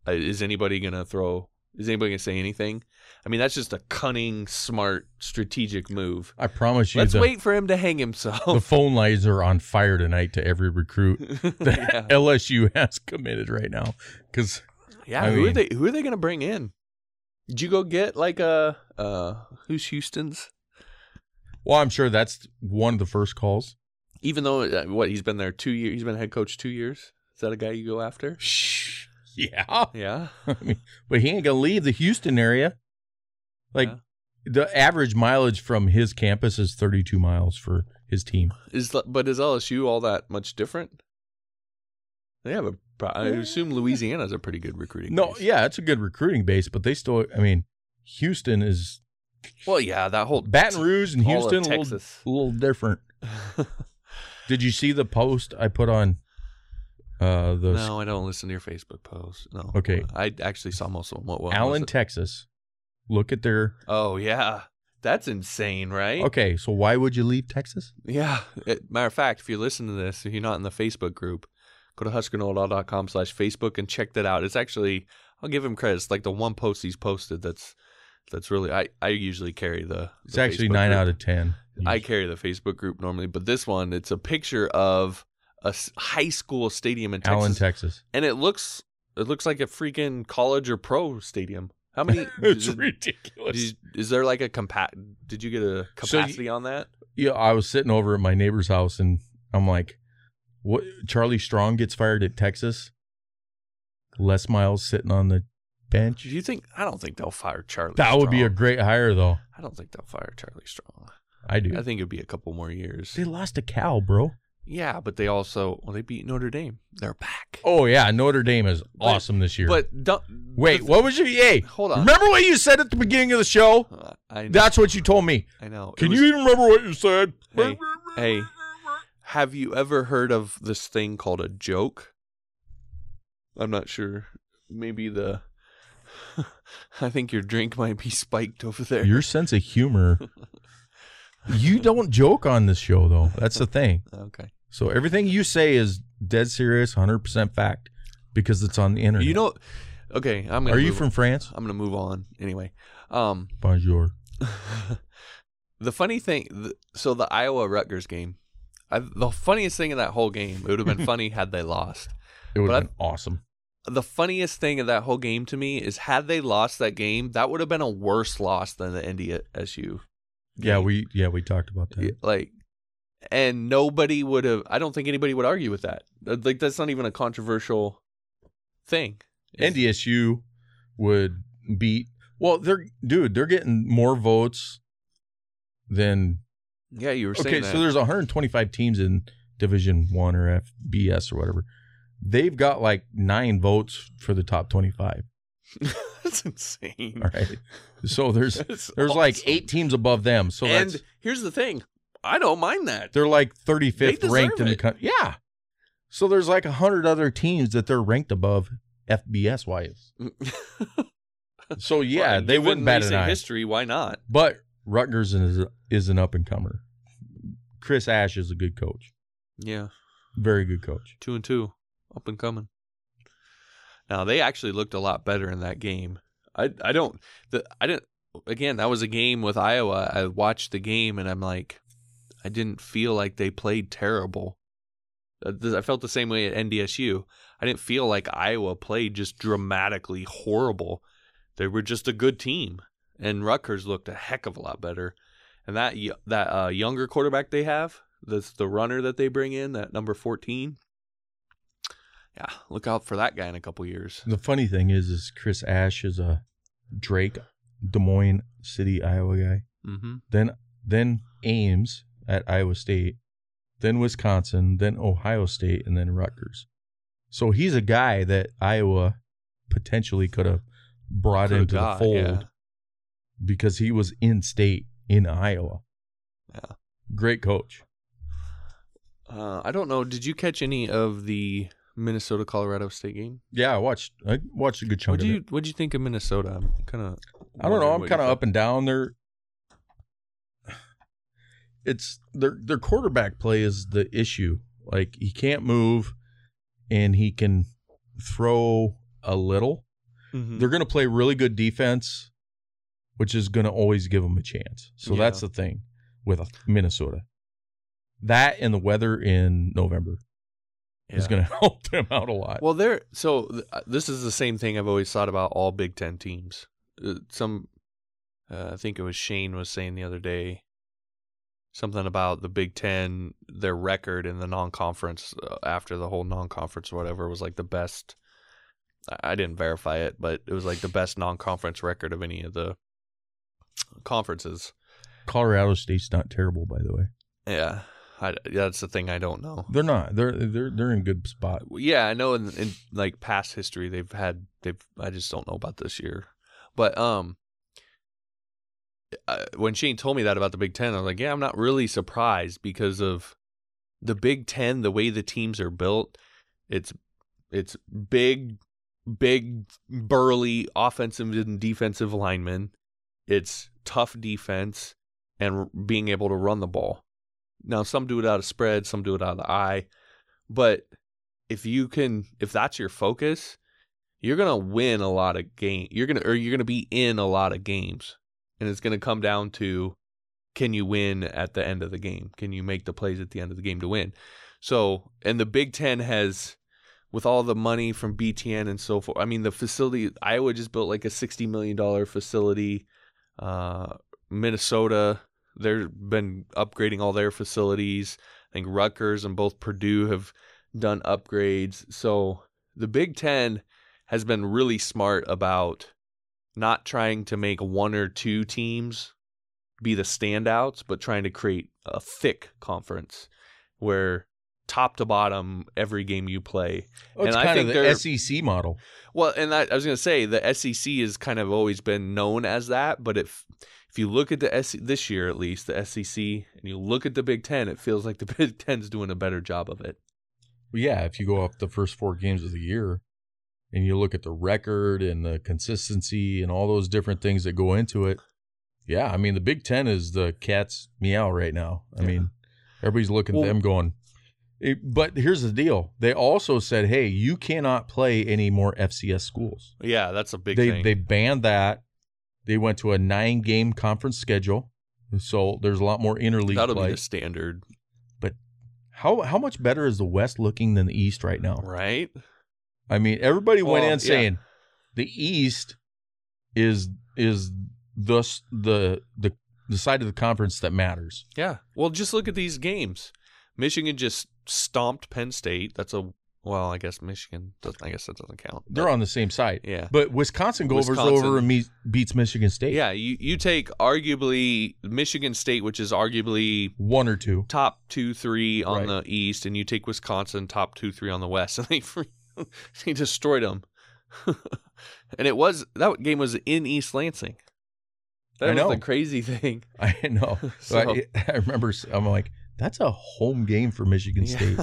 uh, is anybody gonna throw? Is anybody gonna say anything? I mean, that's just a cunning, smart, strategic move. I promise you, Let's the, wait for him to hang himself. the phone lines are on fire tonight to every recruit that yeah, LSU has committed right now. Because yeah. I who are they? Who are they gonna bring in? Did you go get like a uh, who's Houston's? well, I'm sure that's one of the first calls. Even though uh, what he's been there two years, he's been head coach two years. Is that a guy you go after? Shh. Yeah. Yeah, I mean, but he ain't gonna leave the Houston area. Like Yeah. the average mileage from his campus is 32 miles for his team. is but is LSU all that much different? They have a. I assume Louisiana's a pretty good recruiting. No, base. yeah, it's a good recruiting base, but they still. I mean, Houston is Well, yeah, that whole Baton Rouge and Houston a little, a little different. Did you see the post I put on uh the no, I don't listen to your Facebook posts. No. Okay. I actually saw most of them. What, what was Allen, it? Texas? Look at their Oh yeah, that's insane, right? Okay, so why would you leave Texas? Yeah. It- matter of fact, if you listen to this, if you're not in the Facebook group, go to huskerknowitall.com slash Facebook and check that out. It's actually, I'll give him credit. It's like the one post he's posted that's that's really, I, I usually carry the. It's actually Facebook nine group. out of ten. I carry the Facebook group normally, but this one, it's a picture of a high school stadium in Texas. Allen, Texas. and it looks, it looks like a freaking college or pro stadium. How many? it's is, ridiculous. you- is there like a compa- Did you get a So you- capacity on that? yeah, I was sitting over at my neighbor's house and I'm like, "What? Charlie Strong gets fired at Texas. Les Miles sitting on the bench. Do you think? I don't think they'll fire Charlie. That would be a great hire, though. I don't think they'll fire Charlie Strong. I do. I think it'd be a couple more years. They lost a cow, bro. Yeah, but they also well they beat Notre Dame. They're back. Oh yeah, Notre Dame is But- awesome this year. But wait, what was your? Hey, Hold on. Remember what you said at the beginning of the show? Uh, I know. That's what you told me. I know. Can was- you even remember what you said? Hey, hey, have you ever heard of this thing called a joke? I'm not sure. Maybe the. I think your drink might be spiked over there. Your sense of humor. you don't joke on this show, though. That's the thing. okay. So everything you say is dead serious, hundred percent fact, because it's on the internet. You know. Okay, I'm. Gonna Are you move- from France? I'm gonna move on anyway. Um. Bonjour. the funny thing, th so the Iowa Rutgers game, I, the funniest thing in that whole game, it would have been funny had they lost. It would have I- been awesome. The funniest thing of that whole game to me is had they lost that game, that would have been a worse loss than the India SU. Yeah, we yeah we talked about that. Like, and nobody would have. I don't think anybody would argue with that. Like that's not even a controversial thing. NDSU would beat. Well, they're dude. They're getting more votes than Yeah, you were saying okay. that. So there's 125 teams in Division One or FBS or whatever. they've got like nine votes for the top 25. That's insane. All right. So there's That's there's like eight teams above them. So and that's here's the thing, I don't mind that. they're like 35th deserve ranked in the country. Yeah. So there's like a hundred other teams that they're ranked above FBS wise. So yeah, Well, they wouldn't bat an eye. history. Why not? But Rutgers is is an up and comer. Chris Ash is a good coach, Yeah, very good coach. two and two, up and coming. Now they actually looked a lot better in that game. I I don't the I didn't again that was a game with Iowa. I watched the game and I'm like, I didn't feel like they played terrible. Uh, I felt the same way at NDSU. I didn't feel like Iowa played just dramatically horrible. They were just a good team, and Rutgers looked a heck of a lot better. And that that uh, younger quarterback they have, the the runner that they bring in, that number fourteen. Yeah, look out for that guy in a couple years. The funny thing is, is Chris Ash is a Drake, Des Moines City, Iowa guy. Mm-hmm. Then then Ames at Iowa State, then Wisconsin, then Ohio State, and then Rutgers. So he's a guy that Iowa potentially could have brought Coulda into got, the fold yeah. because he was in state in Iowa. Yeah. Great coach. Uh, I don't know. Did you catch any of the Minnesota Colorado State game? Yeah, I watched I watched a good chunk What do you. What do you think of Minnesota? I'm kind of. I don't know. I'm kind of up and down. Their it's their their quarterback play is the issue. Like he can't move, and he can throw a little. Mhm. They're going to play really good defense, which is going to always give them a chance. So Yeah. that's the thing with Minnesota. That and the weather in November is going to help them out a lot. Well, they're so th- uh, this is the same thing I've always thought about all Big Ten teams. Uh, some, uh, I think it was Shane was saying the other day, something about the Big Ten, their record in the non-conference uh, after the whole non-conference or whatever was like the best. I- didn't verify it, but it was like the best non-conference record of any of the conferences. Colorado State's not terrible, by the way. Yeah, I, that's the thing I don't know. They're not. They're they're they're in good spot. Yeah, I know in, in like past history they've had they've I just don't know about this year. But um uh, when Shane told me that about the Big 10, I was like, yeah, I'm not really surprised because of the Big 10, the way the teams are built. It's it's big big burly offensive and defensive linemen. It's tough defense and being able to run the ball. Now some do it out of spread, some do it out of the eye, but if you can if that's your focus you're gonna win a lot of game you're gonna or you're gonna be in a lot of games and it's gonna come down to can you win at the end of the game? Can you make the plays at the end of the game to win? So and the big ten has with all the money from btn and so forth i mean the facility iowa just built like a 60 million dollar facility uh minnesota they've been upgrading all their facilities. I think rutgers and both purdue have done upgrades. So the Big Ten has been really smart about not trying to make one or two teams be the standouts, but trying to create a thick conference where top to bottom every game you play. Oh, it's And I kind think of the SEC model. Well, and I, I was going to say the SEC has kind of always been known as that, but if if you look at the SEC this year at least the SEC and you look at the Big Ten, it feels like the Big Ten's doing a better job of it. Well, yeah, if you go off the first four games of the year and you look at the record and the consistency and all those different things that go into it, yeah, I mean the Big Ten is the cat's meow right now. I Yeah. mean, everybody's looking Well- at them going. It- but here's the deal: they also said, "Hey, you cannot play any more FCS schools." Yeah, that's a big they thing. they banned that. They went to a nine game conference schedule, so there's a lot more interleague That'll play. be the standard, But How how much better is the West looking than the East right now? right? I mean, everybody went Well, in yeah. saying the East is is the s- the the the side of the conference that matters. Yeah. Well, just look at these games. Michigan just stomped Penn State. That's a Well, I guess Michigan. Doesn't, I guess that doesn't count. They're on the same side. Yeah. But Wisconsin goes over and meets, beats Michigan State. Yeah, you, you take arguably Michigan State, which is arguably One or two. top two, three on Right. the East, and you take Wisconsin top two, three on the West, and they they destroyed them. and it was that game was in East Lansing. That I was know. the crazy thing. I know. So I, I remember. I'm like, that's a home game for Michigan State.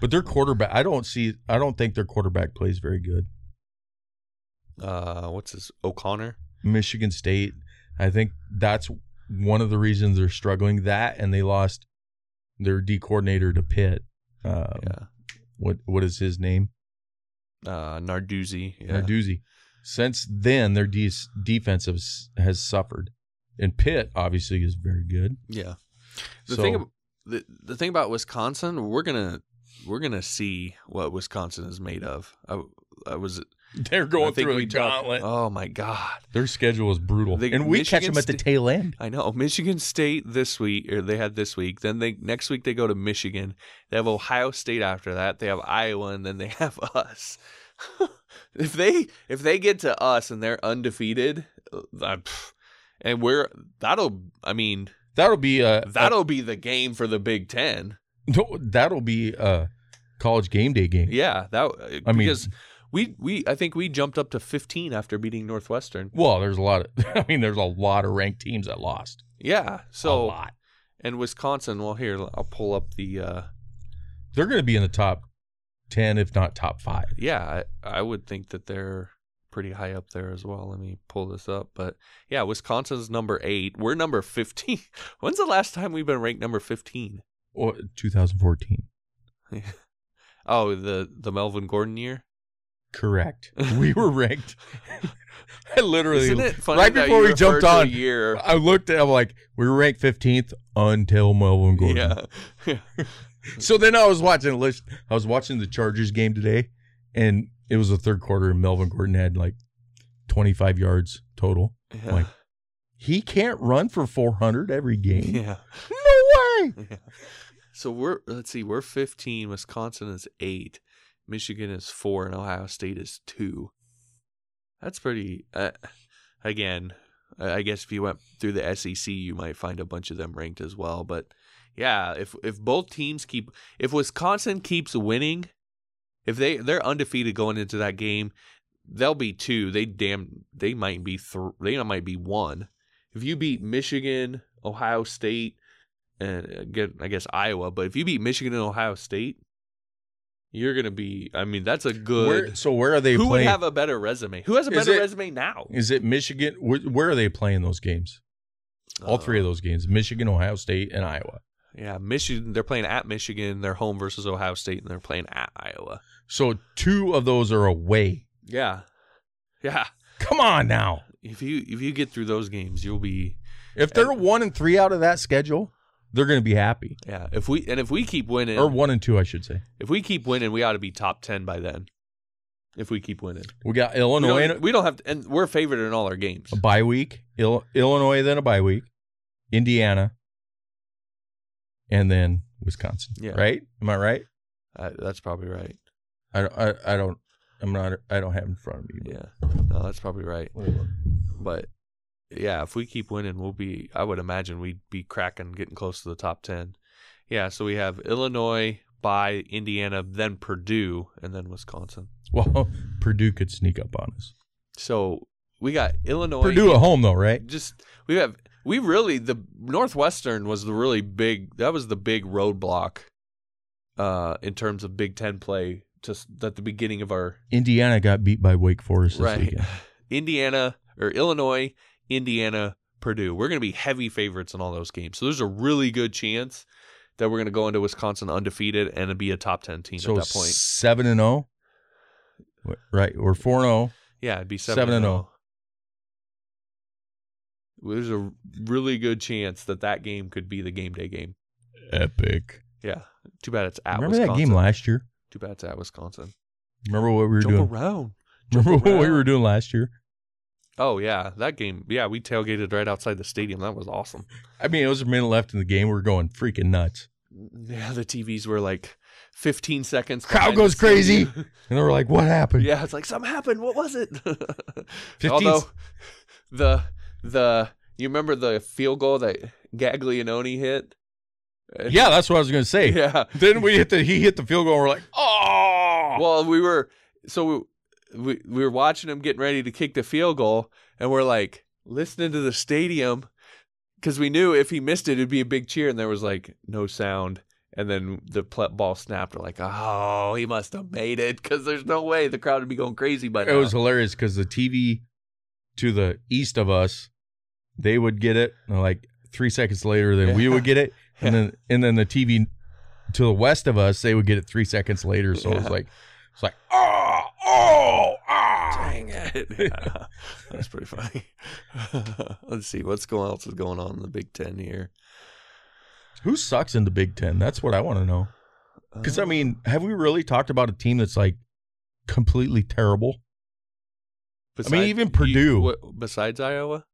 But their quarterback, I don't see. I don't think their quarterback plays very good. Uh, what's his O'Connor? Michigan State. I think that's one of the reasons they're struggling. That and they lost their D coordinator to Pitt. Um, yeah, What what is his name? Uh, Narduzzi. Yeah. Narduzzi. Since then, their de- defense has, has suffered, and Pitt obviously is very good. Yeah. The So- thing ab- the, the thing about Wisconsin, we're gonna we're gonna see what Wisconsin is made of. I, I was They're going through talked- gauntlet. Oh my god! Their schedule is brutal, The and we catch Michigan them at the tail end. I know Michigan State this week, or they had this week. Then they next week they go to Michigan. They have Ohio State after that. They have Iowa, and then they have us. if they if they get to us and they're undefeated, uh, pff, and we're that'll I mean That'll be a that'll be the game for the Big Ten. a- that'll be a college game day game. Yeah, that I mean- because we we I think we jumped up to 15 after beating Northwestern. Well, there's a lot of. I mean, there's a lot of ranked teams that lost. Yeah, so a lot. and Wisconsin. Well, here I'll pull up the. uh They're going to be in the top ten, if not top five. Yeah, I, I would think that they're pretty high up there as well. Let me pull this up, but yeah, Wisconsin's number eight. We're number 15. When's the last time we've been ranked number 15? Or 2014. Oh, the the Melvin Gordon year. Correct. We were ranked. I literally Isn't it funny right that before you we refer jumped to a on. year? I looked at. I'm like, we were ranked 15th until Melvin Gordon. Yeah. So then I was watching a list. I was watching the Chargers game today, and it was the third quarter, and Melvin Gordon had like 25 yards total. yeah. Like, He can't run for 400 every game. yeah. No way. Yeah. So we're let's see, we're 15. Wisconsin is eight. Michigan is four, and Ohio State is two. That's pretty. Uh, again, I guess if you went through the SEC, you might find a bunch of them ranked as well. But yeah, if if both teams keep, if Wisconsin keeps winning, if they they're undefeated going into that game, they'll be two. They damn they might be three. They might be one. If you beat Michigan, Ohio State, and again, I guess Iowa, but if you beat Michigan and Ohio State, you're gonna be. I mean, that's a good. Where, so where are they who would have a better resume? Who has a better it- resume now? Is it Michigan? Where, where are they playing those games? All three of Uh, those games: Michigan, Ohio State, and Iowa. Yeah, Michigan. They're playing at Michigan. They're home versus Ohio State, and they're playing at Iowa. So two of those are away. Yeah, yeah. Come on now. If you if you get through those games, you'll be If they're one and three out of that schedule, they're going to be happy. yeah. If we and if we keep winning, Or one and two, I should say. if we keep winning, we ought to be top ten by then. If we keep winning, We got we Illinois don't, we don't have to, and we're favored in all our games. a bye week. Il- Illinois then a bye week. Indiana, and then Wisconsin. Yeah. Right? Am I right? Uh, that's probably right. I, I, I don't. I'm not. I don't have in front of me. but Yeah, no, that's probably right. But yeah, if we keep winning, we'll be. I would imagine we'd be cracking, getting close to the top ten. Yeah, so we have Illinois by Indiana, then Purdue, and then Wisconsin. Well, Purdue could sneak up on us. So we got Illinois. Purdue at home though, right? Just we have we really the Northwestern was the really big. That was the big roadblock, uh, in terms of Big Ten play. Just at the beginning of our Indiana got beat by Wake Forest this right, weekend. Indiana or Illinois, Indiana, Purdue. We're going to be heavy favorites in all those games. So there's a really good chance that we're going to go into Wisconsin undefeated and be a top ten team So at that point. seven and oh? zero. Right, we're four and oh. zero. Yeah, it'd be seven, Seven and and oh. oh. zero. There's a really good chance that that game could be the game day game. Epic. Yeah. Too bad it's at Remember Wisconsin. that game last year? Too bad it's at Wisconsin. Remember what we were Jump doing? around. Remember Jump what we were doing last year? Oh yeah, that game. Yeah, we tailgated right outside the stadium. That was awesome. I mean, it was a minute left in the game. We were going freaking nuts. Yeah, the TVs were like 15 seconds. Crowd goes crazy. And they were like, "What happened?" Yeah, it's like something happened. What was it? 15 Although the the you remember the field goal that Gaglianone hit? Yeah, that's what I was gonna say. Yeah. Then we hit the he hit the field goal. and We're like, oh. Well, we were so we, we we were watching him getting ready to kick the field goal, and we're like listening to the stadium because we knew if he missed it, it'd be a big cheer, and there was like no sound. And then the ball snapped. We're like, oh, he must have made it because there's no way the crowd would be going crazy. But it was hilarious because the TV to the east of us, they would get it and like three seconds later, then we would get it, and then and then the TV to the west of us, they would get it three seconds later. So it was like, it's like, oh, oh, ah. Dang it. Yeah. That's pretty funny. Let's see what's going else is going on in the Big Ten here. Who sucks in the Big Ten? That's what I want to know. Because I mean, have we really talked about a team that's like completely terrible? I mean, even you- Purdue. what- besides Iowa,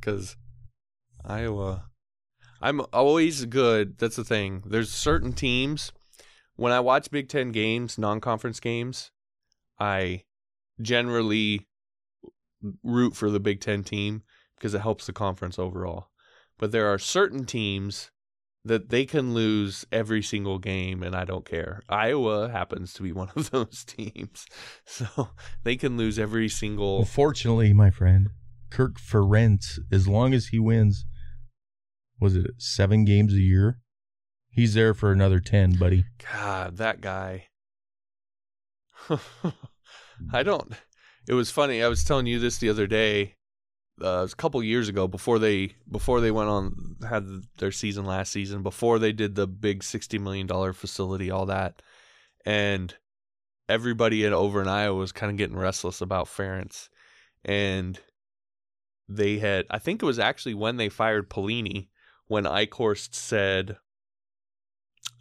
because Iowa, I'm always good. That's the thing. There's certain teams when I watch Big Ten games, non-conference games, I generally root for the Big Ten team because it helps the conference overall. But there are certain teams that they can lose every single game and I don't care. Iowa happens to be one of those teams. So they can lose every single Fortunately, my friend, Kirk Ferentz, as long as he wins, was it seven games a year? He's there for another ten, buddy. God, that guy. I don't. It was funny. I was telling you this the other day. Uh, it was a couple years ago before they before they went on had their season last season before they did the big sixty million dollar facility all that, and everybody in over in Iowa was kind of getting restless about Ferentz, and they had I think it was actually when they fired Pelini when Eichhorst said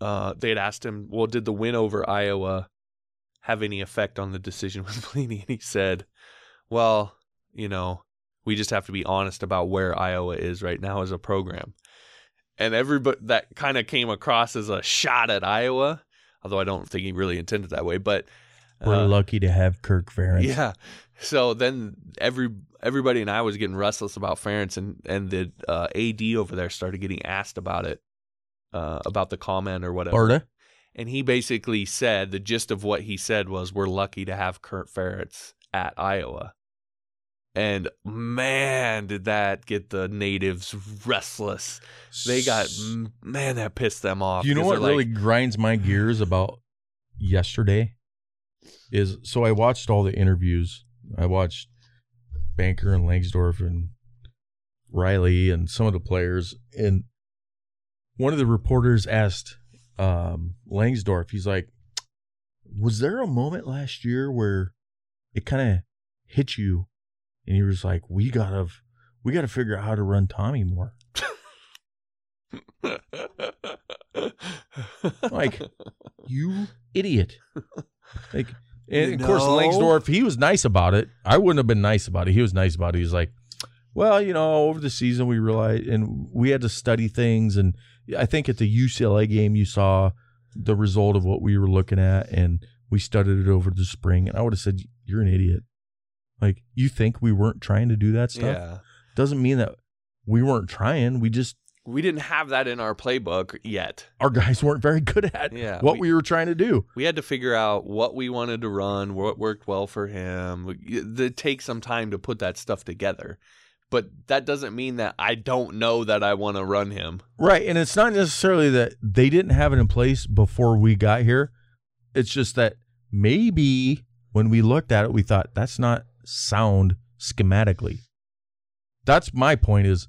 uh, they had asked him, well, did the win over Iowa have any effect on the decision with Blaney? And he said, well, you know, we just have to be honest about where Iowa is right now as a program. And everybody that kind of came across as a shot at Iowa, although I don't think he really intended that way. But We're uh, lucky to have Kirk Ferentz. yeah. So then every everybody and I was getting restless about Ferentz, and and the uh, AD over there started getting asked about it, uh, about the comment or whatever. Barta. And he basically said the gist of what he said was, "We're lucky to have Kirk Ferentz at Iowa." And man, did that get the natives restless? They got man, that pissed them off. You know what really like, grinds my gears about yesterday? Is so I watched all the interviews. I watched Banker and Langsdorf and Riley and some of the players. And one of the reporters asked um, Langsdorf, he's like, Was there a moment last year where it kind of hit you? And he was like, We gotta we gotta figure out how to run Tommy more. Like, you idiot. Like, and of course. Langsdorf, he was nice about it. I wouldn't have been nice about it. He was nice about it. He was like, well, you know, over the season, we realized, and we had to study things. And I think at the UCLA game, you saw the result of what we were looking at, and we studied it over the spring. And I would have said, you're an idiot. Like, you think we weren't trying to do that stuff? yeah, Doesn't mean that we weren't trying. We just, we didn't have that in our playbook yet. our guys weren't very good at Yeah, what we- we were trying to do. we had to figure out what we wanted to run, what worked well for him. It takes some time to put that stuff together. But that doesn't mean that I don't know that I want to run him. Right. And it's not necessarily that they didn't have it in place before we got here. It's just that maybe when we looked at it, we thought that's not sound schematically. That's my point is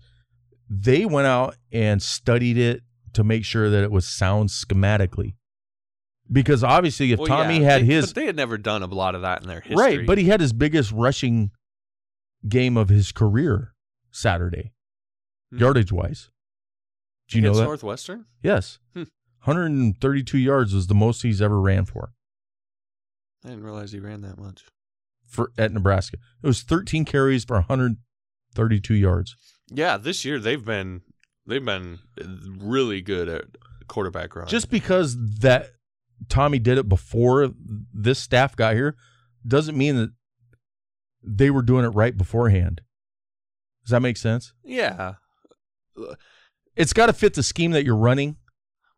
they went out and studied it to make sure that it was sound schematically. Because obviously if Well, Tommy yeah, had they- his but they had never done a lot of that in their history. Right, but he had his biggest rushing game of his career Saturday, Hmm. yardage wise. Do you know that? Northwestern? Yes. Hmm. 132 yards was the most he's ever ran for I didn't realize he ran that much. for at Nebraska. It was 13 carries for 132 yards. Yeah, this year they've been They've been really good at quarterback run. Just because that Tommy did it before this staff got here doesn't mean that they were doing it right beforehand. Does that make sense? yeah, It's got to fit the scheme that you're running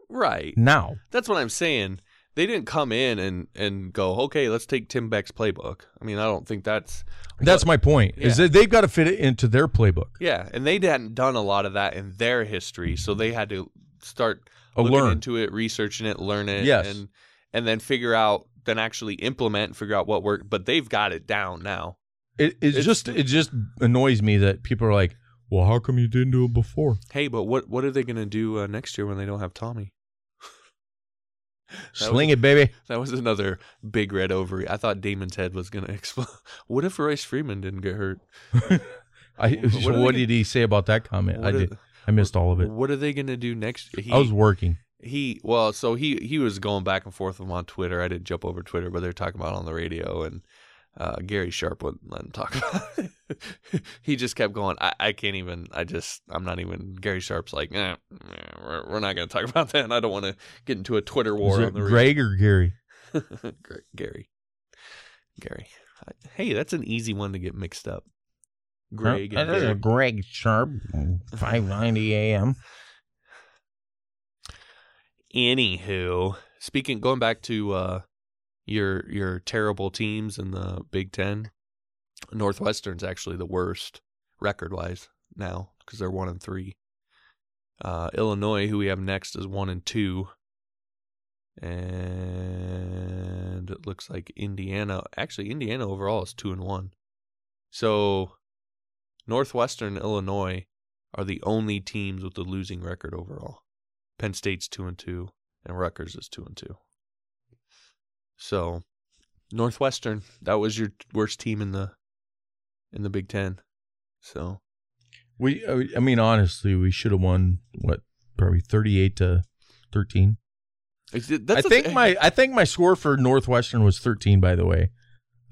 right. now. That's what I'm saying. They didn't come in and and go, okay, let's take Tim Beck's playbook. I mean, I don't think that's That's my point. Is that they've got to fit it into their playbook. yeah. And they hadn't done a lot of that in their history, so they had to start Oh, looking learn. into it, researching it, learn it, Yes. and and then figure out, then actually implement and figure out what worked. But they've got it down now. It it's, It's- just it just annoys me that people are like, "Well, how come you didn't do it before?" Hey, but what what are they going to do uh, next year when they don't have Tommy? Sling it, baby. That was another big red ovary. I thought Damon's head was going to explode. What if Royce Freeman didn't get hurt? I What what, they did he say about that comment? I are- did. I missed all of it. What are they going to do next? He, I was working. he well, so he he was going back and forth with him on Twitter. I didn't jump over Twitter, but they're talking about it on the radio, and uh, Gary Sharp wouldn't let him talk about it. he just kept going. I, I can't even. I just. I'm not even. Gary Sharp's like, eh, eh, we're, we're not going to talk about that. And I don't want to get into a Twitter war it on the Greg or Gary? Gary. Gary. Hey, that's an easy one to get mixed up. Greg. and Gary. Greg Sharp, five ninety a.m. Anywho, speaking going back to uh your your terrible teams in the Big 10, Northwestern's actually the worst record wise now because they're 1 and 3. Uh Illinois who we have next is 1 and 2. And it looks like Indiana, actually Indiana overall is 2 and 1. So Northwestern, Illinois are the only teams with a losing record overall. Penn State's two and two, and Rutgers is two and two. So, Northwestern, that was your worst team in the in the Big Ten. So, We, uh, I mean, honestly, we should have won what, probably thirty-eight to thirteen. That's I think thing. my, I think my score for Northwestern was thirteen. By the way,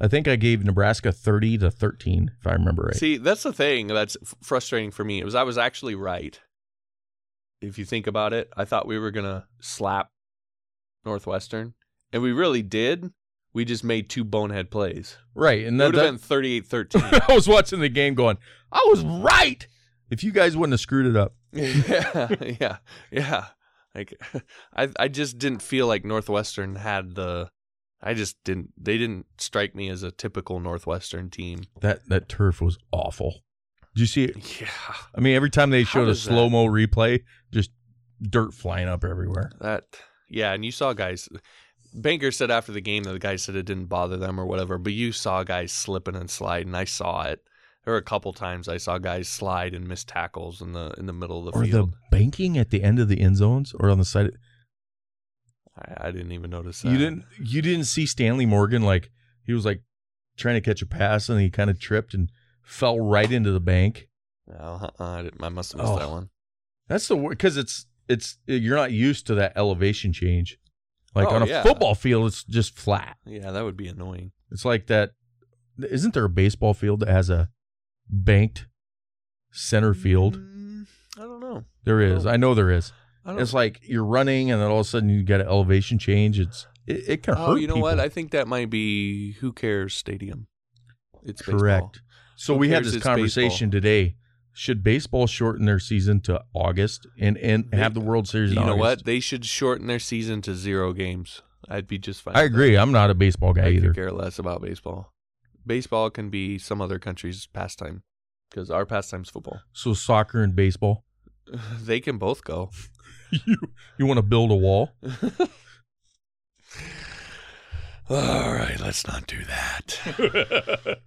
I think I gave Nebraska thirty to thirteen, if I remember right. See, that's the thing that's frustrating for me. It was I was actually right. If you think about it, I thought we were gonna slap Northwestern, and we really did. We just made two bonehead plays. right, and It that, would have been 38-13. I was watching the game, going, I was right. If you guys wouldn't have screwed it up, yeah, yeah, yeah. Like I, I just didn't feel like Northwestern had the. I just didn't. They didn't strike me as a typical Northwestern team. that that turf was awful. Did you see it? Yeah, I mean, every time they How showed a slow mo replay, just dirt flying up everywhere. that. Yeah, and you saw guys. Banker said after the game that the guy said it didn't bother them or whatever, but you saw guys slipping and sliding. I saw it. There were a couple times I saw guys slide and miss tackles in the in the middle of the Or field. the banking at the end of the end zones, or on the side. I, I didn't even notice that. You didn't. You didn't see Stanley Morgan like he was like trying to catch a pass and he kind of tripped and fell right into the bank. No, uh-uh, I, didn't, I must have missed Oh. that one. That's the because it's it's you're not used to that elevation change. Like Oh, on a yeah. football field, it's just flat. Yeah, that would be annoying. It's like that. Isn't there a baseball field that has a banked center field? Mm, I don't know. There is. Oh. I know there is. I It's like you're running, and then all of a sudden you get an elevation change. It's it, it can Oh, hurt. you know people. what? I think that might be Who Cares Stadium. It's baseball. correct. So Who we had this conversation today. Should baseball shorten their season to August and and have the World Series? You know what? They should shorten their season to zero games. I'd be just fine. I agree. I'm not a baseball guy I either. care less about baseball. Baseball can be some other country's pastime because our pastime's football. So soccer and baseball. They can both go. you you want to build a wall? All right, let's not do that.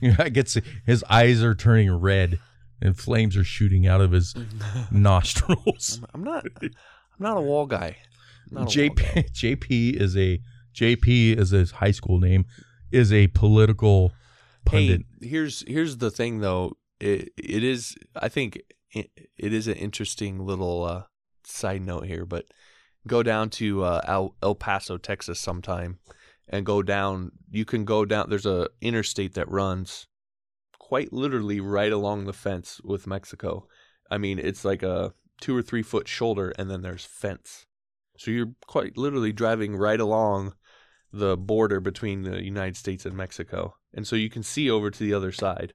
Yeah, I get his eyes are turning red and flames are shooting out of his nostrils. I'm not. I'm not a wall guy. Not a wall guy. JP JP is a JP is his high school name is a political pundit. Hey, here's here's the thing though. It it is I think it, it is an interesting little uh, side note here, but go down to uh, El, El Paso, Texas sometime and go down you can go down there's a interstate that runs quite literally right along the fence with Mexico. I mean, it's like a two or three foot shoulder, and then there's fence. So you're quite literally driving right along the border between the United States and Mexico. And so you can see over to the other side.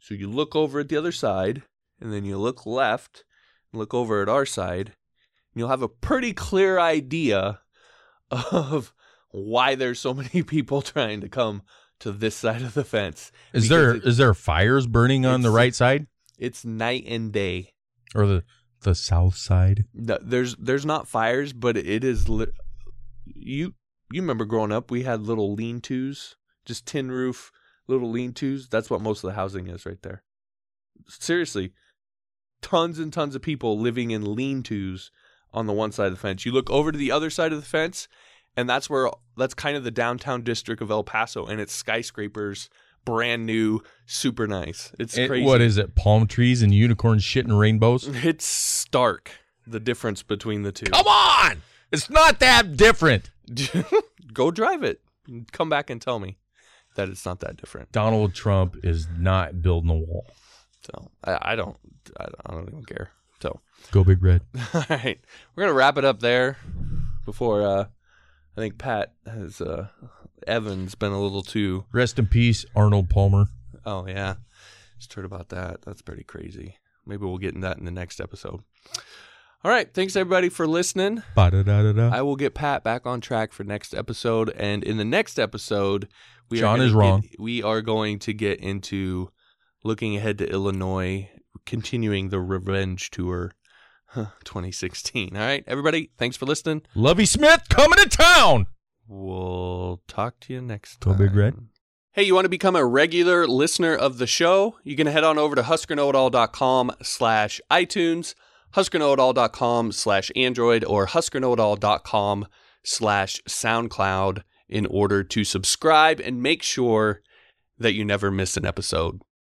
So you look over at the other side, and then you look left, and look over at our side, and you'll have a pretty clear idea of why there's so many people trying to come to this side of the fence. Is there it- is there fires burning on the right side It's night and day. or the the south side? No, there's there's not fires, but it is. Li- you you remember growing up? We had little lean-tos, just tin roof little lean-tos. That's what most of the housing is right there. Seriously, tons and tons of people living in lean-tos on the one side of the fence. You look over to the other side of the fence, and that's where that's kind of the downtown district of El Paso, and it's skyscrapers, brand new, super nice. It's It- crazy. what is it? Palm trees and unicorns shitting rainbows? It's stark the difference between the two. Come on! It's not that different. Go drive it. Come back and tell me that it's not that different. Donald Trump is not building a wall. So I, I don't. I don't, I don't even care. So Go big red. all right, we're gonna wrap it up there. Before uh, I think Pat has uh, Evan's been a little too. Rest in peace, Arnold Palmer. Oh yeah, just heard about that. That's pretty crazy. Maybe we'll get in that in the next episode. All right, thanks everybody for listening. Ba-da-da-da-da. I will get Pat back on track for next episode, and in the next episode, we John are is wrong. get- we are going to get into looking ahead to Illinois, continuing the Revenge Tour, 2016. All right, everybody, thanks for listening. Lovie Smith coming to town. We'll talk to you next Go time. Big Red. Hey, you want to become a regular listener of the show? You can head on over to huskerknowitall.com slash iTunes, huskerknowitall.com slash Android, or huskerknowitall.com slash SoundCloud in order to subscribe and make sure that you never miss an episode.